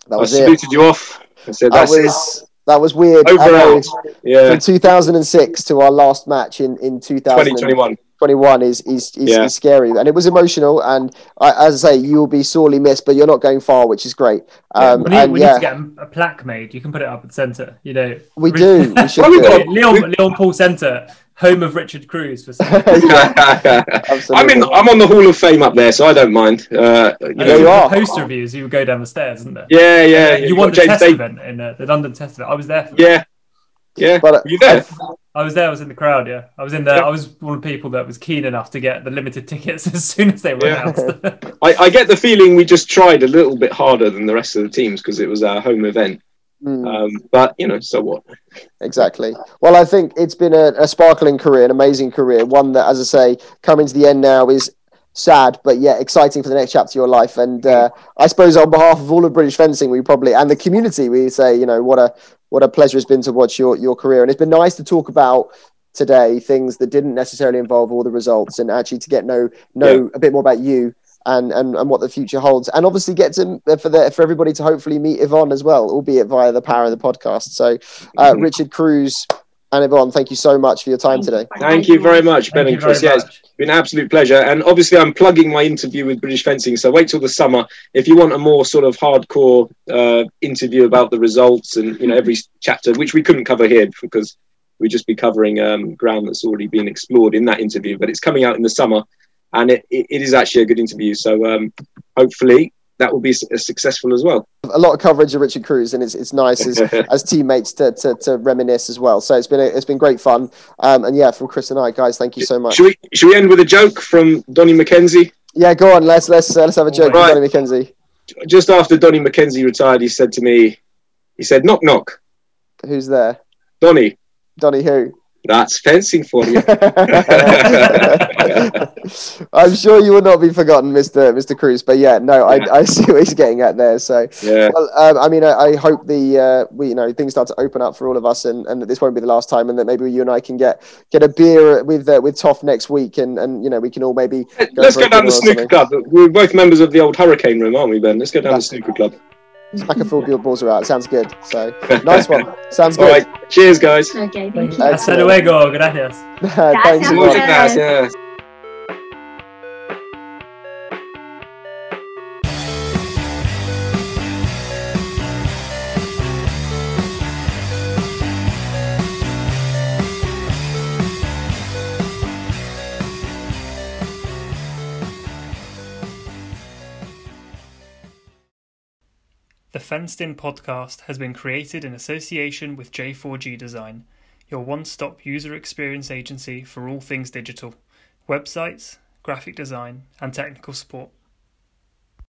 That was I saluted it. you off. I said, that was, it. That was weird. Over yeah. From 2006 to our last match in, in 2021. 21 is is, is, yeah. is, scary. And it was emotional. And I, as I say you will be sorely missed but you're not going far which is great. Um, we, need, and, we yeah. need to get a plaque made. You can put it up at the centre you know. We do. We should do. Leon, Leon Paul Centre home of Richard Kruse for I'm in I'm on the Hall of Fame up there so I don't mind. Uh, you know. you are. Poster reviews you would go down the stairs isn't there? Yeah yeah, uh, you won the test event in uh, the London test event. I was there yeah. Yeah, but uh, you there? I was there. I was in the crowd. Yeah, I was in there. Yeah. I was one of the people that was keen enough to get the limited tickets as soon as they were yeah. announced. I, I, get the feeling we just tried a little bit harder than the rest of the teams because it was our home event. Mm. Um, but you know, so what? Exactly. Well, I think it's been a, a sparkling career, an amazing career, one that, as I say, coming to the end now is sad, but yet exciting for the next chapter of your life. And uh, I suppose on behalf of all of British fencing, we probably and the community, we say, you know, what a what a pleasure it's been to watch your your career, and it's been nice to talk about today things that didn't necessarily involve all the results, and actually to get know know yeah. a bit more about you. And, and, and what the future holds, and obviously get to for the, for everybody to hopefully meet Yvonne as well, albeit via the power of the podcast. So, uh, mm-hmm. Richard Kruse, and Yvonne, thank you so much for your time today. Thank you very much, Ben and Chris. Yeah, it's been an absolute pleasure. And obviously, I'm plugging my interview with British Fencing. So wait till the summer. If you want a more sort of hardcore uh, interview about the results and you know every chapter, which we couldn't cover here because we'd just be covering um, ground that's already been explored in that interview. But it's coming out in the summer, and it, it, it is actually a good interview. So um, hopefully that will be successful as well. A lot of coverage of Richard Kruse, and it's, it's nice as, as teammates to, to, to, reminisce as well. So it's been a, it's been great fun. Um, and yeah, from Chris and I, guys, thank you so much. Should we should we end with a joke from Donny McKenzie? Yeah, go on. Let's let's uh, let's have a joke right. Donny McKenzie. Just after Donny McKenzie retired, he said to me, he said, "Knock knock." Who's there? Donny. Donny who? That's fencing for you. I'm sure you will not be forgotten, Mr. Mr. Kruse. But yeah, no, I, I see what he's getting at there. So yeah, well, um, I mean, I, I, hope the uh, we you know things start to open up for all of us, and, and that this won't be the last time, and that maybe you and I can get get a beer with uh, with Toff next week, and and you know we can all maybe go let's go down the snooker club. We're both members of the old Hurricane Room, aren't we, Ben? Let's go down That's, the snooker club. Smack a full your balls are out. Sounds good. So nice one. Sounds good. Right. Cheers, guys. Okay, thank you. Hasta luego. Gracias. Thanks. Gracias. The Fenced In podcast has been created in association with J4G Design, your one stop user experience agency for all things digital, websites, graphic design, and technical support.